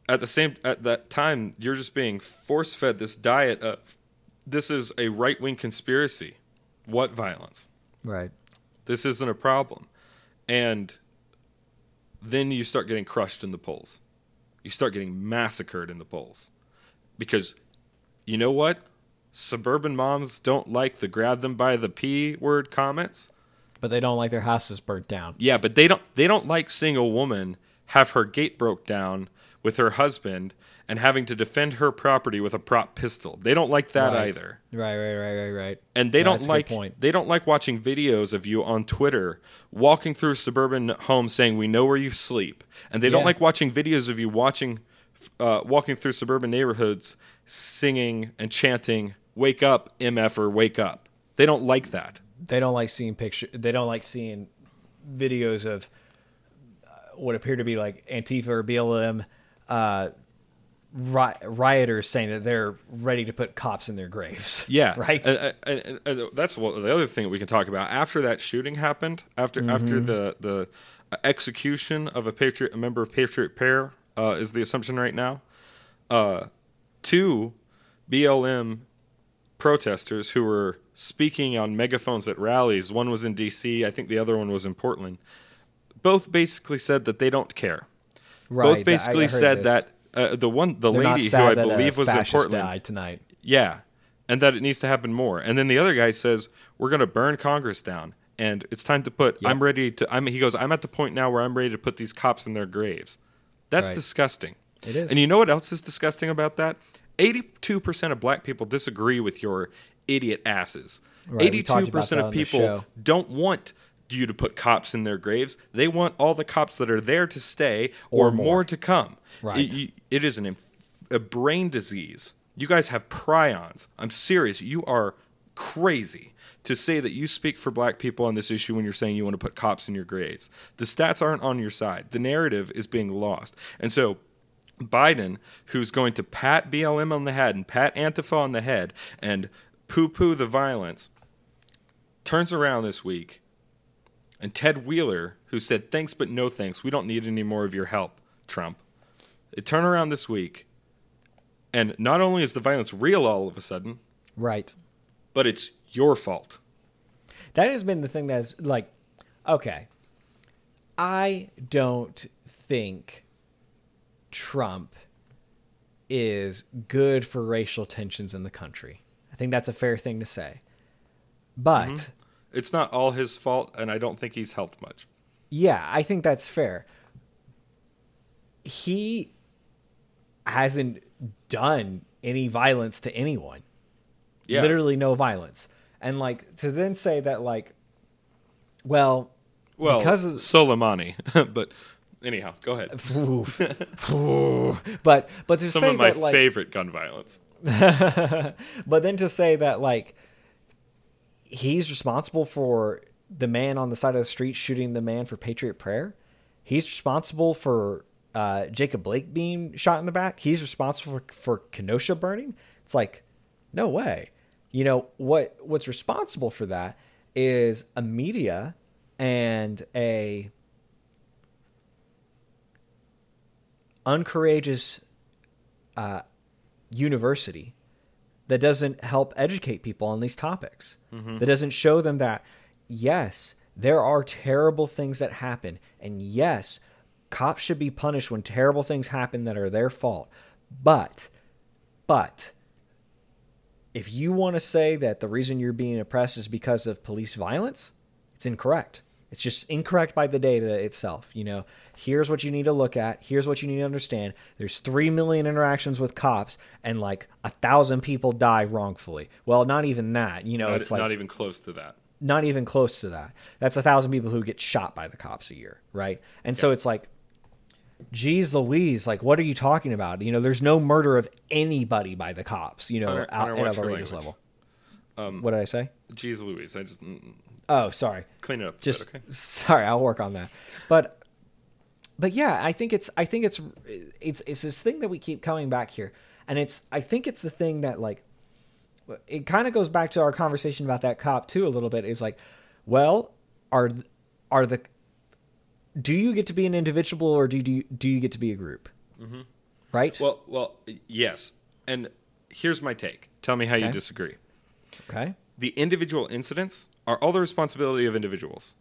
at the same at that time, you're just being force fed this diet of this is a right wing conspiracy. What violence? Right. This isn't a problem. And then you start getting crushed in the polls. You start getting massacred in the polls. Because you know what? Suburban moms don't like the grab them by the P word comments. But they don't like their houses burnt down. Yeah, but they don't they don't like seeing a woman have her gate broke down with her husband and having to defend her property with a prop pistol. They don't like that Right. either. Right, right, right, right, right. And they No, don't that's a good like they don't like watching videos of you on Twitter walking through suburban homes saying we know where you sleep. And they don't like watching videos of you watching uh, walking through suburban neighborhoods singing and chanting wake up MF or wake up. They don't like that. They don't like seeing picture. They don't like seeing videos of uh, what appear to be like Antifa or BLM uh, ri- rioters saying that they're ready to put cops in their graves. Yeah, right. And, and- and- that's what the other thing we can talk about. After that shooting happened, after after Mm-hmm. the the execution of a patriot, a member of Patriot Prayer uh, is the assumption right now. Uh, two BLM protesters who were speaking on megaphones at rallies. One was in D.C. I think the other one was in Portland. Both basically said that they don't care. Right. Both basically said this. that uh, the one the They're lady who I believe was in Portland. tonight. Yeah, and that it needs to happen more. And then the other guy says, "We're going to burn Congress down, and it's time to put. Yep. I'm ready to. I'm." He goes, "I'm at the point now where I'm ready to put these cops in their graves." That's Right. disgusting. It is. And you know what else is disgusting about that? Eighty-two percent of black people disagree with your idiot asses. Right, 82% of people don't want you to put cops in their graves. They want all the cops that are there to stay or, Or more. more. to come. Right. It- it is an a brain disease. You guys have prions. I'm serious. You are crazy to say that you speak for black people on this issue when you're saying you want to put cops in your graves. The stats aren't on your side. The narrative is being lost. And so Biden, who's going to pat BLM on the head and pat Antifa on the head and poo poo the violence, turns around this week. And Ted Wheeler, who said, Thanks, but no thanks. We don't need any more of your help, Trump. They turn around this week. And not only is the violence real all of a sudden, Right. but it's your fault. That has been the thing that's like, okay, I don't think Trump is good for racial tensions in the country. I think that's a fair thing to say. But mm-hmm. It's not all his fault, and I don't think he's helped much. yeah, I think that's fair. He hasn't done any violence to anyone. Yeah. Literally no violence. And like to then say that like well Well, because of Soleimani. but anyhow, go ahead. Oof. But but to Some say of my that like favorite gun violence. but then to say that like he's responsible for the man on the side of the street shooting the man for patriot prayer. He's responsible for uh, jacob blake being shot in the back. He's responsible for, for kenosha burning. It's like no way. You know what what's responsible for that is a media and a uncourageous uh, university that doesn't help educate people on these topics. Mm-hmm. That doesn't show them that, yes, there are terrible things that happen. And yes, cops should be punished when terrible things happen that are their fault. But, but, if you want to say that the reason you're being oppressed is because of police violence, it's incorrect. It's just incorrect by the data itself. You know, here's what you need to look at. Here's what you need to understand. There's three million interactions with cops, and like a thousand people die wrongfully. Well, not even that. You know, Not, it's like not even close to that. not even close to that. That's a thousand people who get shot by the cops a year, right? And so it's like, geez, Louise, like, what are you talking about? You know, there's no murder of anybody by the cops. You know, Hunter- out Hunter, at watch a your outrageous language. level. what did I say? Jeez Louise. I just mm, Oh, sorry. clean it up. Just bit, okay? sorry, I'll work on that. But but yeah, I think it's I think it's it's it's this thing that we keep coming back here, and it's I think it's the thing that like it kind of goes back to our conversation about that cop too a little bit. Is like, well, are are the do you get to be an individual or do you do you get to be a group? Mm-hmm. Right. Well, well, yes. And here's my take. Tell me how Okay. you disagree. Okay. The individual incidents are all the responsibility of individuals.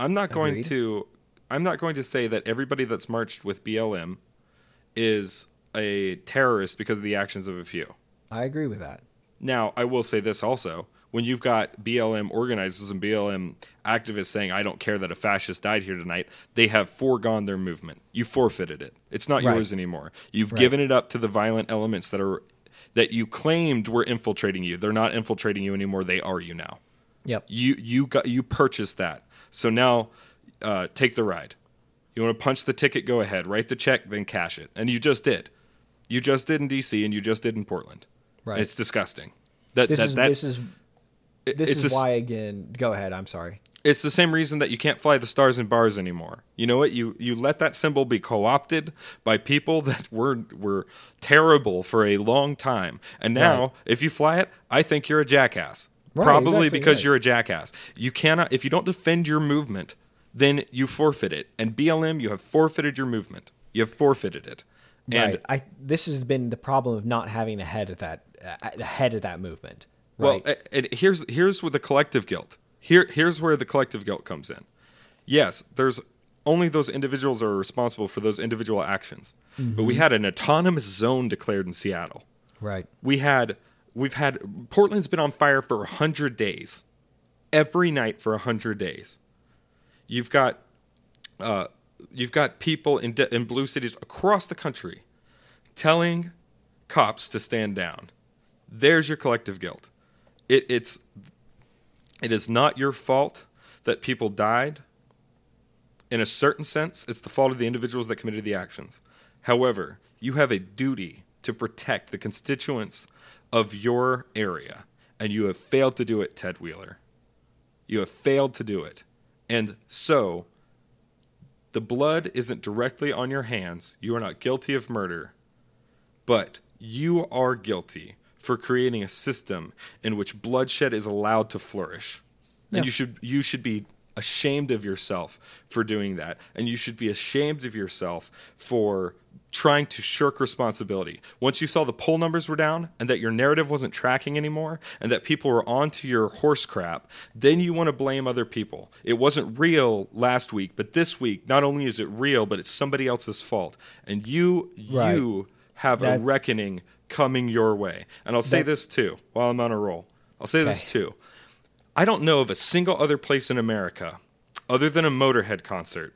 I'm not going to I'm not going to say that everybody that's marched with BLM is a terrorist because of the actions of a few. I agree with that. Now, I will say this also. When you've got BLM organizers and BLM activists saying, I don't care that a fascist died here tonight, they have foregone their movement. You forfeited it. It's not Right. yours anymore. You've Right. given it up to the violent elements that are that you claimed were infiltrating you. They're not infiltrating you anymore. They are you now. Yep. You you got you purchased that. So now uh, take the ride. You want to punch the ticket? Go ahead. Write the check, then cash it. And you just did. You just did in DC, and you just did in Portland. Right. It's disgusting. That This that, is that this is this it's is why again. Go ahead. I'm sorry. It's the same reason that you can't fly the stars in bars anymore. You know what? You you let that symbol be co-opted by people that were were terrible for a long time, and now Right. if you fly it, I think you're a jackass. Right, Probably exactly, because right. you're a jackass. You cannot if you don't defend your movement, then you forfeit it. And BLM, you have forfeited your movement. You have forfeited it. And right. I this has been the problem of not having a head of that uh, head of that movement. Well, a- and here's here's where the collective guilt. Here here's where the collective guilt comes in. Yes, there's only those individuals are responsible for those individual actions. But we had an autonomous zone declared in Seattle. right. We had we've had Portland's been on fire for 100 days. Every night for 100 days. You've got uh, you've got people in de- in blue cities across the country telling cops to stand down. There's your collective guilt. It, it's it is not your fault that people died. In a certain sense, it's the fault of the individuals that committed the actions. However, you have a duty to protect the constituents of your area, and you have failed to do it, Ted Wheeler. You have failed to do it. And so, the blood isn't directly on your hands. You are not guilty of murder, but you are guilty for creating a system in which bloodshed is allowed to flourish. And Yeah. you should you should be ashamed of yourself for doing that. And you should be ashamed of yourself for trying to shirk responsibility. Once you saw the poll numbers were down and that your narrative wasn't tracking anymore and that people were onto your horse crap, then you want to blame other people. It wasn't real last week, but this week, not only is it real, but it's somebody else's fault. And you Right. you have a reckoning coming your way. And I'll say That- this too while I'm on a roll. I'll say this too. I don't know of a single other place in America, other than a Motorhead concert,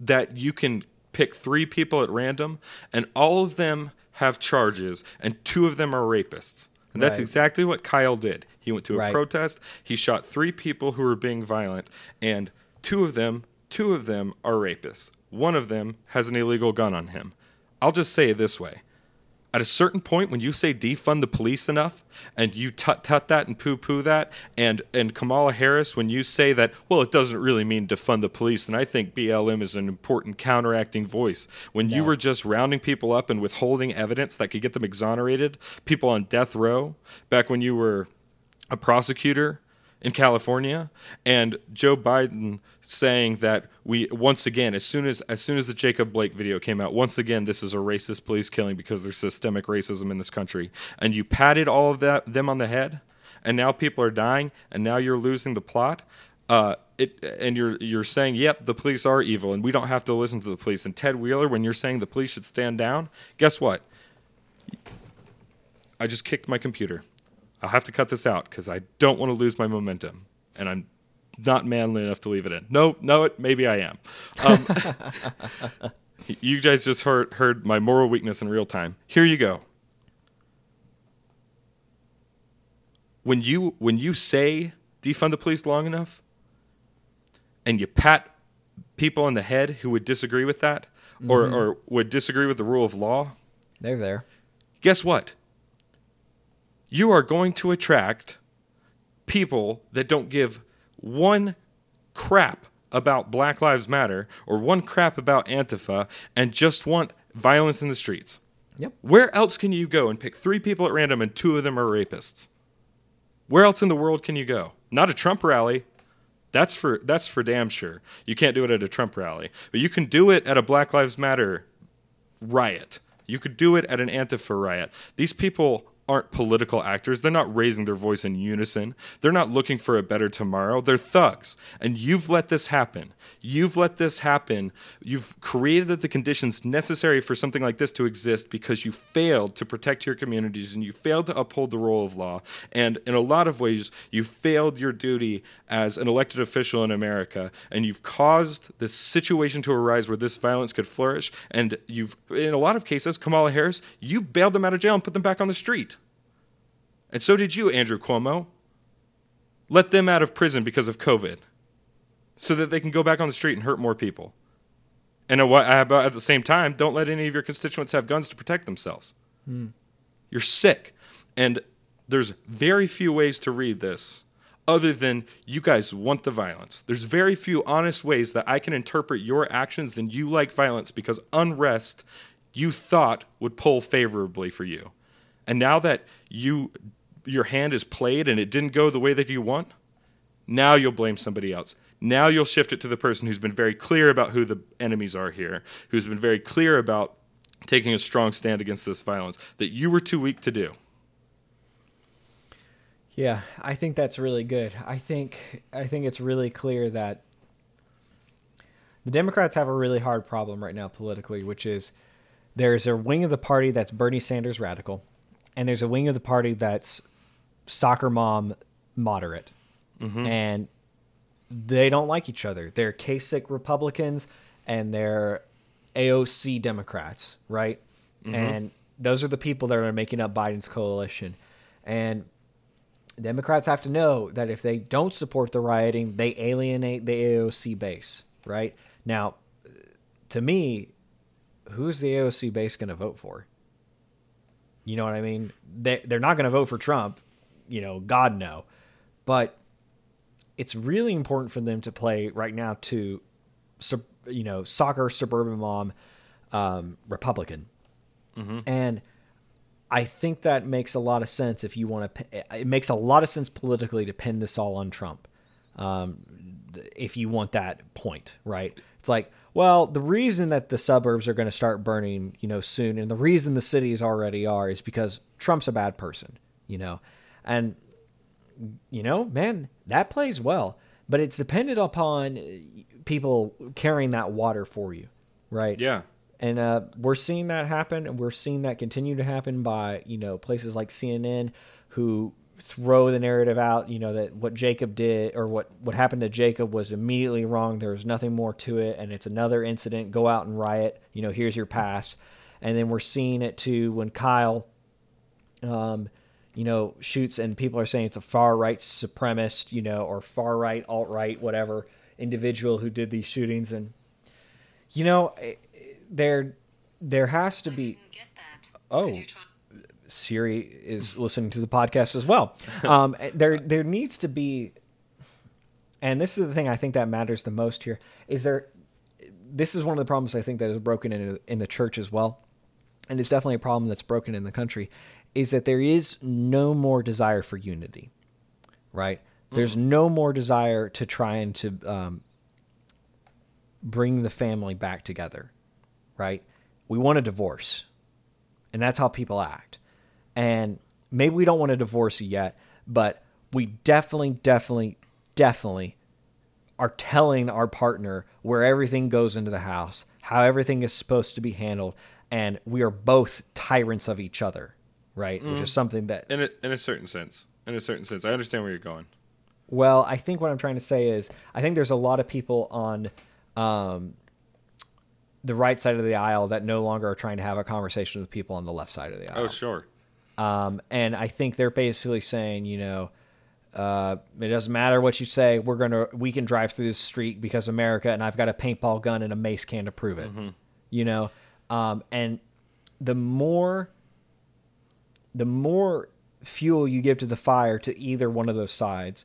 that you can pick three people at random and all of them have charges and two of them are rapists. And that's Right. exactly what Kyle did. He went to a Right. protest, he shot three people who were being violent, and two of them, two of them are rapists. One of them has an illegal gun on him. I'll just say it this way at a certain point when you say defund the police enough and you tut tut that and poo poo that and and Kamala Harris when you say that well it doesn't really mean defund the police and I think BLM is an important counteracting voice. When you were just rounding people up and withholding evidence that could get them exonerated people on death row back when you were a prosecutor in California and Joe Biden saying that we once again as soon as as soon as the Jacob Blake video came out once again this is a racist police killing because there's systemic racism in this country. And you patted all of that them on the head and now people are dying and now you're losing the plot. Uh, it and you're you're saying yep the police are evil and we don't have to listen to the police. And Ted Wheeler when you're saying the police should stand down guess what? I just kicked my computer I'll have to cut this out because I don't want to lose my momentum, and I'm not manly enough to leave it in. No, no, it maybe I am. Um, you guys just heard heard my moral weakness in real time. Here you go. When you when you say defund the police long enough, and you pat people on the head who would disagree with that, or or would disagree with the rule of law, They're there. guess what? You are going to attract people that don't give one crap about Black Lives Matter or one crap about Antifa and just want violence in the streets. Yep. Where else can you go and pick three people at random and two of them are rapists? Where else in the world can you go? Not a Trump rally. That's for that's for damn sure. You can't do it at a Trump rally, but you can do it at a Black Lives Matter riot. You could do it at an Antifa riot. These people aren't political actors. They're not raising their voice in unison. They're not looking for a better tomorrow. They're thugs. And you've let this happen. You've let this happen. You've created the conditions necessary for something like this to exist because you failed to protect your communities and you failed to uphold the rule of law. And in a lot of ways, you failed your duty as an elected official in America. And you've caused this situation to arise where this violence could flourish. And you've, in a lot of cases, Kamala Harris, you bailed them out of jail and put them back on the street. And so did you, Andrew Cuomo. Let them out of prison because of COVID so that they can go back on the street and hurt more people. And at the same time, don't let any of your constituents have guns to protect themselves. Hmm. You're sick. And there's very few ways to read this other than you guys want the violence. There's very few honest ways that I can interpret your actions than you like violence because unrest you thought would pull favorably for you. And now that you your hand is played and it didn't go the way that you want, now you'll blame somebody else. Now you'll shift it to the person who's been very clear about who the enemies are here, who's been very clear about taking a strong stand against this violence that you were too weak to do. Yeah, I think that's really good. I think I think it's really clear that the Democrats have a really hard problem right now politically, which is there's a wing of the party that's Bernie Sanders radical, and there's a wing of the party that's soccer mom moderate, mm-hmm. and they don't like each other. They're Kasich Republicans and they're AOC Democrats, right? Mm-hmm. And those are the people that are making up Biden's coalition. And Democrats have to know that if they don't support the rioting, they alienate the AOC base, right? Now, to me, who's the AOC base going to vote for? You know what I mean? They, they're not going to vote for Trump you know, God no. But it's really important for them to play right now to, you know, soccer suburban mom, um, Republican, mm-hmm. and I think that makes a lot of sense if you want to. It makes a lot of sense politically to pin this all on Trump, um, if you want that point, right? It's like, well, the reason that the suburbs are going to start burning, you know, soon, and the reason the cities already are, is because Trump's a bad person, you know, and, you know, man, that plays well. But it's dependent upon people carrying that water for you, right? Yeah. And uh, we're seeing that happen, and we're seeing that continue to happen by, you know, places like CNN who throw the narrative out, you know, that what Jacob did or what, what happened to Jacob was immediately wrong. There was nothing more to it, and it's another incident. Go out and riot. You know, here's your pass. And then we're seeing it too when Kyle um, you know, shoots and people are saying it's a far right supremacist, you know, or far right, alt right, whatever individual who did these shootings. And, you know, there, there has to be. Oh, Siri is listening to the podcast as well. Um, there, there needs to be, and this is the thing I think that matters the most here is there. This is one of the problems I think that is broken in in the church as well, and it's definitely a problem that's broken in the country is that there is no more desire for unity, right? There's mm. no more desire to try and to um, bring the family back together, right? We want a divorce, and that's how people act. And maybe we don't want a divorce yet, but we definitely, definitely, definitely are telling our partner where everything goes into the house, how everything is supposed to be handled, and we are both tyrants of each other right? Mm. Which is mm. something that, in a, in a certain sense, in a certain sense, I understand where you're going. Well, I think what I'm trying to say is, I think there's a lot of people on um, the right side of the aisle that no longer are trying to have a conversation with people on the left side of the aisle. Oh, sure. Um, and I think they're basically saying, you know, uh, it doesn't matter what you say. We're gonna we can drive through this street because America, and I've got a paintball gun and a mace can to prove it. Mm-hmm. You know, um, and the more the more fuel you give to the fire to either one of those sides,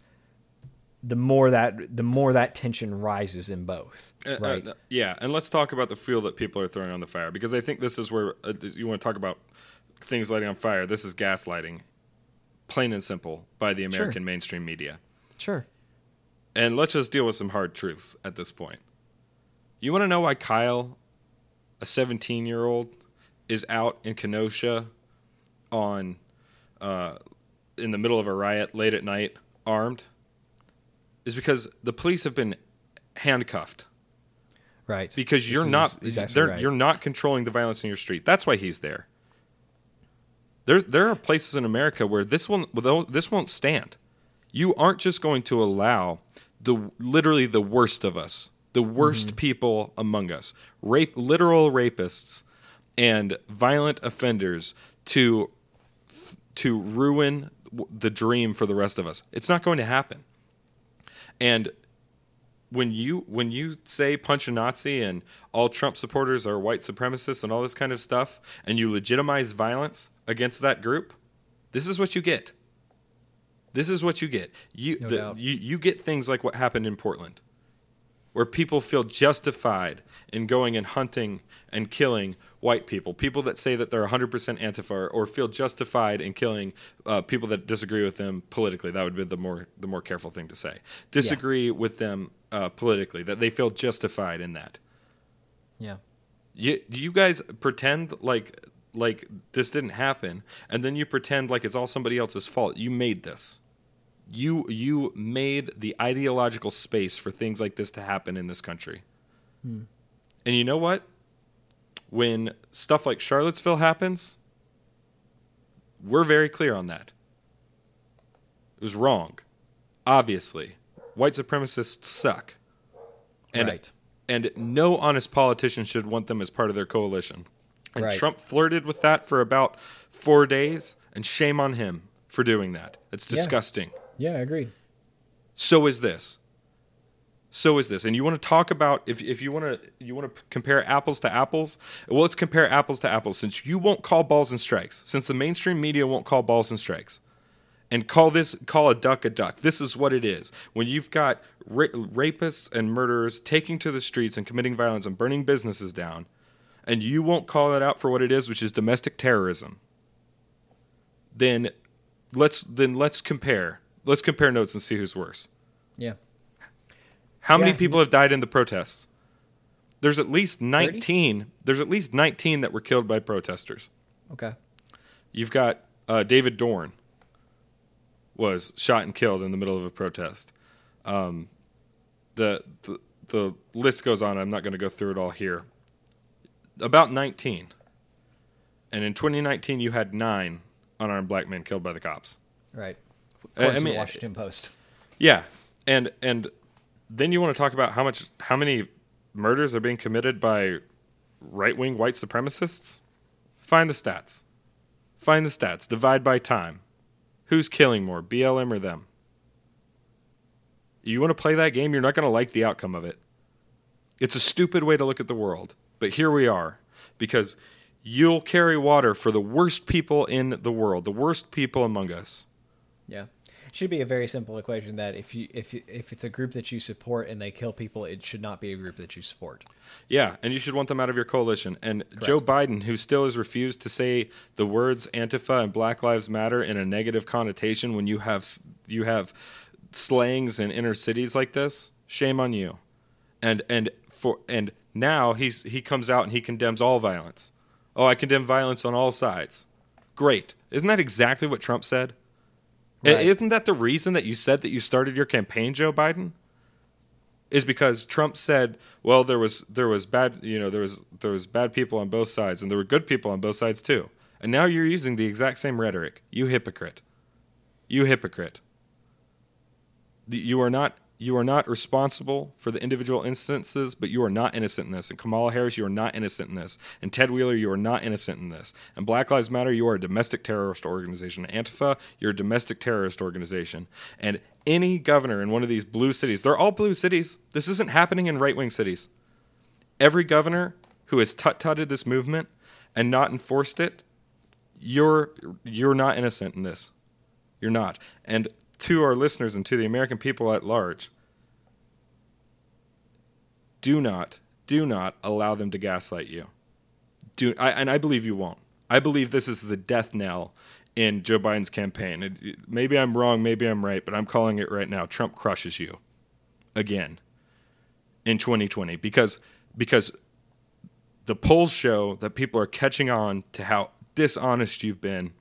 the more that the more that tension rises in both. Uh, uh, Right. uh, yeah, and let's talk about the fuel that people are throwing on the fire because I think this is where uh, you want to talk about things lighting on fire. This is gaslighting, plain and simple, by the American mainstream media. Sure. And let's just deal with some hard truths at this point. You want to know why Kyle, a 17 year old, is out in Kenosha on uh, in the middle of a riot late at night, armed? Is because the police have been handcuffed Right. because you're not exactly right. you're not controlling the violence in your street. That's why he's there. There's there are places in America where this will this won't stand. You aren't just going to allow the literally the worst of us, the worst Mm-hmm. people among us, rape literal rapists and violent offenders to to ruin the dream for the rest of us. It's not going to happen. And when you when you say punch a Nazi and all Trump supporters are white supremacists and all this kind of stuff, and you legitimize violence against that group, this is what you get. This is what you get. You No the, you you get things like what happened in Portland, where people feel justified in going and hunting and killing white people, people that say that they're 100% Antifa, or, or feel justified in killing uh, people that disagree with them politically. That would be the more the more careful thing to say. Disagree with them uh, politically, that they feel justified in that. yeah. You you guys pretend like like this didn't happen, and then you pretend like it's all somebody else's fault. You made this. You you made the ideological space for things like this to happen in this country. And you know what? When stuff like Charlottesville happens, we're very clear on that. It was wrong. Obviously, white supremacists suck. And right. and no honest politician should want them as part of their coalition. And Right. Trump flirted with that for about four days, and shame on him for doing that. It's Yeah. disgusting. Yeah, agreed. So is this. So is this. And you want to talk about if, if you want to you want to compare apples to apples? Well, let's compare apples to apples. Since you won't call balls and strikes, since the mainstream media won't call balls and strikes, and call this call a duck a duck. This is what it is. When you've got ra- rapists and murderers taking to the streets and committing violence and burning businesses down, and you won't call that out for what it is, which is domestic terrorism. Then let's then let's compare. Let's compare notes and see who's worse. Yeah. How many people have died in the protests? There's at least 19. There's at least 19 that were killed by protesters. Okay. You've got uh, David Dorn was shot and killed in the middle of a protest. Um, the, the the list goes on. I'm not going to go through it all here. About 19, and in 2019 you had nine unarmed black men killed by the cops. Right. I- I According to mean, the Washington Post. Yeah, and and then you want to talk about how much how many murders are being committed by right wing white supremacists? Find the stats. Find the stats. Divide by time. Who's killing more, BLM or them? You want to play that game? You're not going to like the outcome of it. It's a stupid way to look at the world, but here we are because you'll carry water for the worst people in the world, the worst people among us. Yeah. It should be a very simple equation that if you if you, if it's a group that you support and they kill people, it should not be a group that you support. Yeah, and you should want them out of your coalition. And Joe Biden, who still has refused to say the words Antifa and Black Lives Matter in a negative connotation when you have you have slangs in inner cities like this, shame on you. And and for and now he's he comes out and he condemns all violence. Oh, I condemn violence on all sides. Great. Isn't that exactly what Trump said? Right. Isn't that the reason that you said that you started your campaign, Joe Biden? is because Trump said, "Well, there was there was bad, you know, there was there was bad people on both sides, and there were good people on both sides too." And now you're using the exact same rhetoric. You hypocrite. You hypocrite. You are not you are not responsible for the individual instances, but you are not innocent in this. And Kamala Harris, you are not innocent in this. And Ted Wheeler, you are not innocent in this. And Black Lives Matter, you are a domestic terrorist organization. Antifa, you're a domestic terrorist organization. And any governor in one of these blue cities, they're all blue cities. This isn't happening in right wing cities. Every governor who has tut tutted this movement and not enforced it, you're you're not innocent in this. You're not. And to our listeners and to the American people at large, do not, do not allow them to gaslight you. Do I, and I believe you won't. I believe this is the death knell in Joe Biden's campaign. It- maybe I'm wrong, maybe I'm right, but I'm calling it right now. Trump crushes you again in 2020 because because the polls show that people are catching on to how dishonest you've been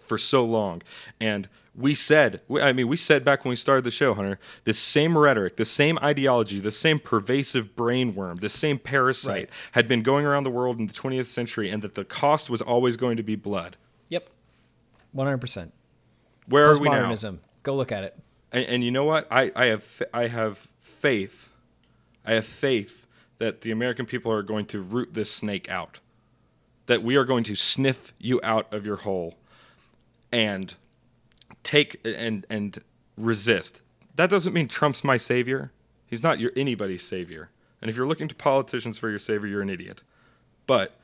for so long. And we said, I mean, we said back when we started the show, Hunter, this same rhetoric, the same ideology, the same pervasive brainworm, the same parasite Right. had been going around the world in the 20th century, and that the cost was always going to be blood. Yep. One hundred percent. Where are we now? Go look at it. And, and you know what? I, I have I have faith. I have faith that the American people are going to root this snake out. That we are going to sniff you out of your hole and take and and resist. That doesn't mean Trump's my savior. He's not your anybody's savior. And if you're looking to politicians for your savior, you're an idiot. But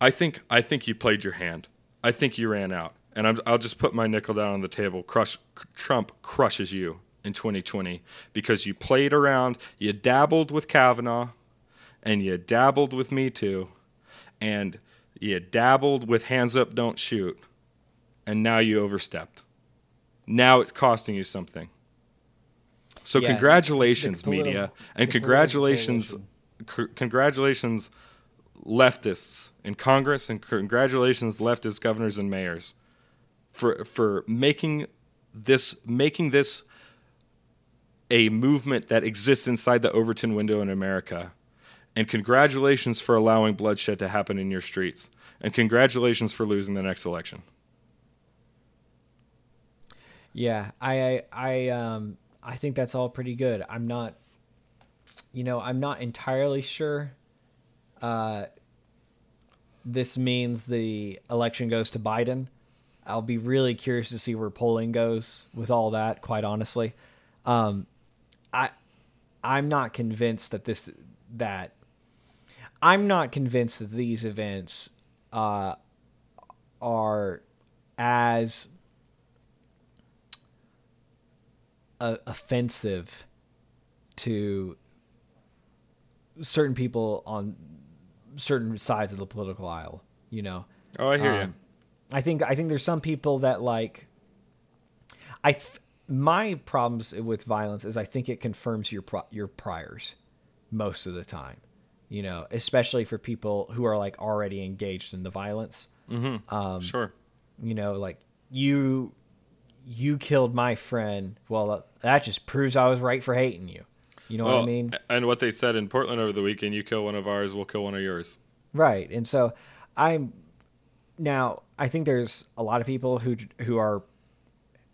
I think I think you played your hand. I think you ran out, and I'm, I'll just put my nickel down on the table. Crush Trump crushes you in 2020 because you played around, you dabbled with Kavanaugh, and you dabbled with Me Too, and you dabbled with Hands Up, Don't Shoot, and now you overstepped. Now it's costing you something. So Yeah, congratulations, the politi- media, and congratulations, c- congratulations, leftists in Congress, and congratulations, leftist governors and mayors, for for making this making this a movement that exists inside the Overton window in America. And congratulations for allowing bloodshed to happen in your streets. And congratulations for losing the next election. Yeah, I, I, I, um, I think that's all pretty good. I'm not, you know, I'm not entirely sure. Uh, this means the election goes to Biden. I'll be really curious to see where polling goes with all that. Quite honestly, um, I, I'm not convinced that this that. I'm not convinced that these events uh, are as uh, offensive to certain people on certain sides of the political aisle. You know, Oh, I hear you. Um, I think I think there's some people that like. I th- my problems with violence is I think it confirms your pro- your priors most of the time. You know, especially for people who are like already engaged in the violence. Um, sure. You know, like you you killed my friend. Well, that just proves I was right for hating you. You know what I mean? And what they said in Portland over the weekend you kill one of ours, we'll kill one of yours. Right. And so I'm now I think there's a lot of people who who are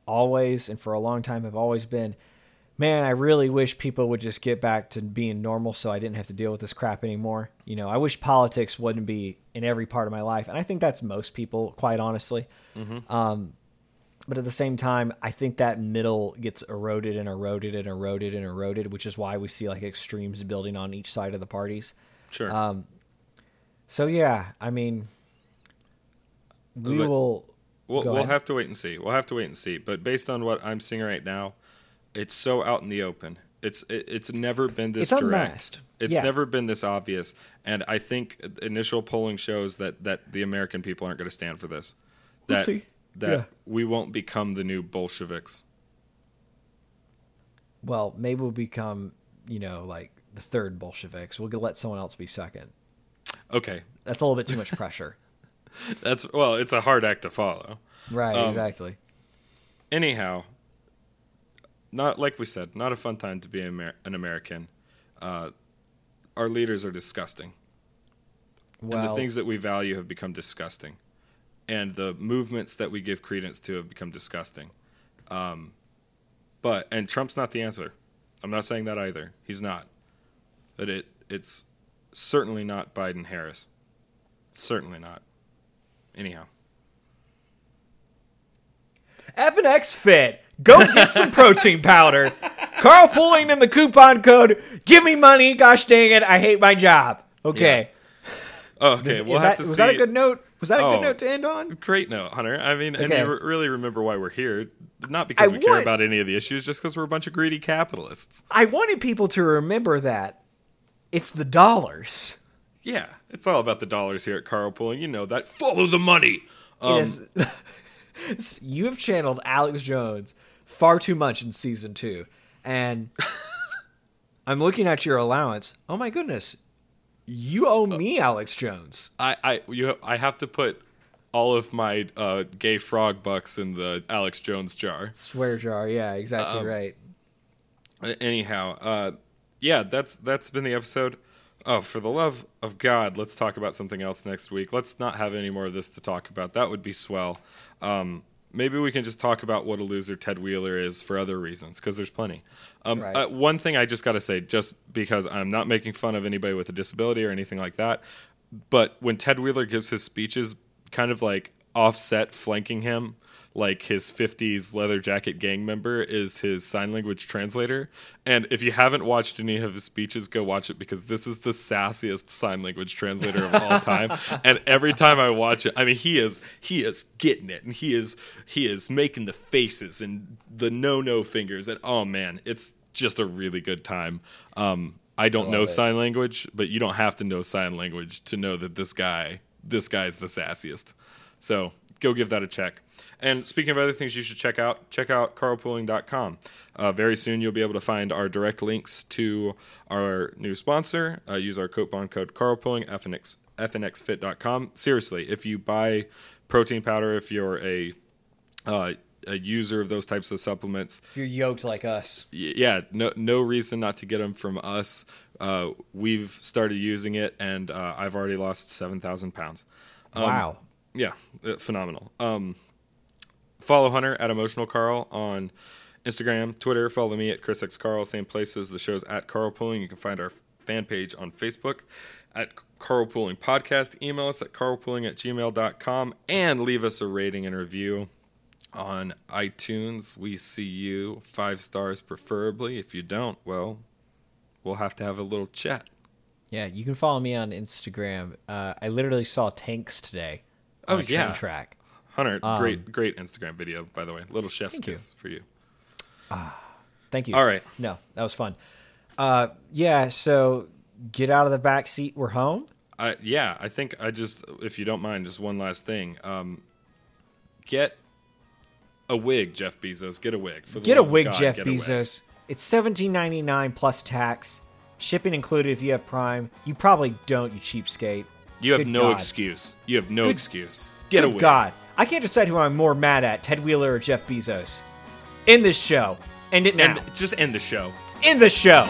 always and for a long time have always been man, I really wish people would just get back to being normal so I didn't have to deal with this crap anymore. You know, I wish politics wouldn't be in every part of my life. And I think that's most people, quite honestly. Um, but at the same time, I think that middle gets eroded and eroded and eroded and eroded, which is why we see like extremes building on each side of the parties. Sure. Um, So yeah, I mean, we But- will. We'll, we'll have to wait and see. We'll have to wait and see. But based on what I'm seeing right now, it's so out in the open. It's it, it's never been this It's direct. unmasked. It's Yeah. never been this obvious. And I think initial polling shows that that the American people aren't going to stand for this. We'll see. That Yeah. we won't become the new Bolsheviks. Well, maybe we'll become, you know, like the third Bolsheviks. We'll let someone else be second. Okay, That's a little bit too much pressure. that's well, it's a hard act to follow. Right. Um, exactly. anyhow, not like we said, not a fun time to be an, Amer- an American. Uh, our leaders are disgusting, and the things that we value have become disgusting, and the movements that we give credence to have become disgusting. Um, but and Trump's not the answer. I'm not saying that either. He's not. But it it's certainly not Biden Harris. Certainly not. Anyhow. FNX Fit. Go get some protein powder. Carl Carlpooling in the coupon code. Give me money. Gosh dang it. I hate my job. Okay. Oh, okay, Is- we'll is have that, to was see. that a good note? Was that a Oh. good note to end on? Great note, Hunter. I mean, and Okay. you re- really remember why we're here. Not because I we care about any of the issues, just because we're a bunch of greedy capitalists. I wanted people to remember that it's the dollars. Yeah, it's all about the dollars here at Carlpooling. You know that. Follow the money. Um, is, you have channeled Alex Jones far too much in season two, and I'm looking at your allowance. Oh my goodness, you owe me Alex Jones. I, I, you, I have to put all of my uh, gay frog bucks in the Alex Jones jar. Swear jar, yeah, Um, exactly right. Uh, Anyhow, uh, yeah, that's that's been the episode. Oh, for the love of God, let's talk about something else next week. Let's not have any more of this to talk about. That would be swell. Um, maybe we can just talk about what a loser Ted Wheeler is for other reasons, because there's plenty. Um, Right. uh, one thing I just got to say, just because I'm not making fun of anybody with a disability or anything like that, but when Ted Wheeler gives his speeches, kind of like offset flanking him, like his 50s leather jacket gang member is his sign language translator. And if you haven't watched any of his speeches, go watch it because this is the sassiest sign language translator of all time. and every time I watch it, I mean he is he is getting it and he is he is making the faces and the no no fingers and oh man, it's just a really good time. Um I don't know it. sign language, but you don't have to know sign language to know that this guy this guy's the sassiest. So go give that a check. And speaking of other things you should check out, check out carlpooling.com. Uh, very soon you'll be able to find our direct links to our new sponsor. Uh, use our coupon code carpooling, FNX, fnxfit.com. Seriously, if you buy protein powder, if you're a uh, a user of those types of supplements, If you're yoked like us, yeah, no, no reason not to get them from us. Uh, we've started using it, and uh, I've already lost seven thousand pounds. wow. Yeah, uh, phenomenal. Um, follow Hunter at Emotional Carl on Instagram, Twitter. Follow me at Chris X Carl, same places. The show's at Carlpooling. You can find our fan page on Facebook at Carlpooling Podcast. Email us at carlpooling at gmail.com and leave us a rating and review on iTunes. We see you five stars preferably. If you don't, well, we'll have to have a little chat. Yeah, you can follow me on Instagram. Uh, I literally saw tanks today. Oh, yeah. track. Hunter, great, great Instagram video, by the way. Little chef's Um, Thank you. kiss for you. Thank you. All right. No, that was fun. Uh, yeah, so get out of the back seat. We're home. I, yeah, I think I just, if you don't mind, just one last thing. Um, get a wig, Jeff Bezos. Get a wig. For the Get a wig, God, Jeff get a wig. Bezos. It's seventeen ninety nine plus tax, shipping included if you have Prime. You probably don't, you cheapskate. You have Good no God. excuse. You have no Good- excuse. Get Good wig. God, I can't decide who I'm more mad at, Ted Wheeler or Jeff Bezos. In this show, end it now. And just end the show. End the show.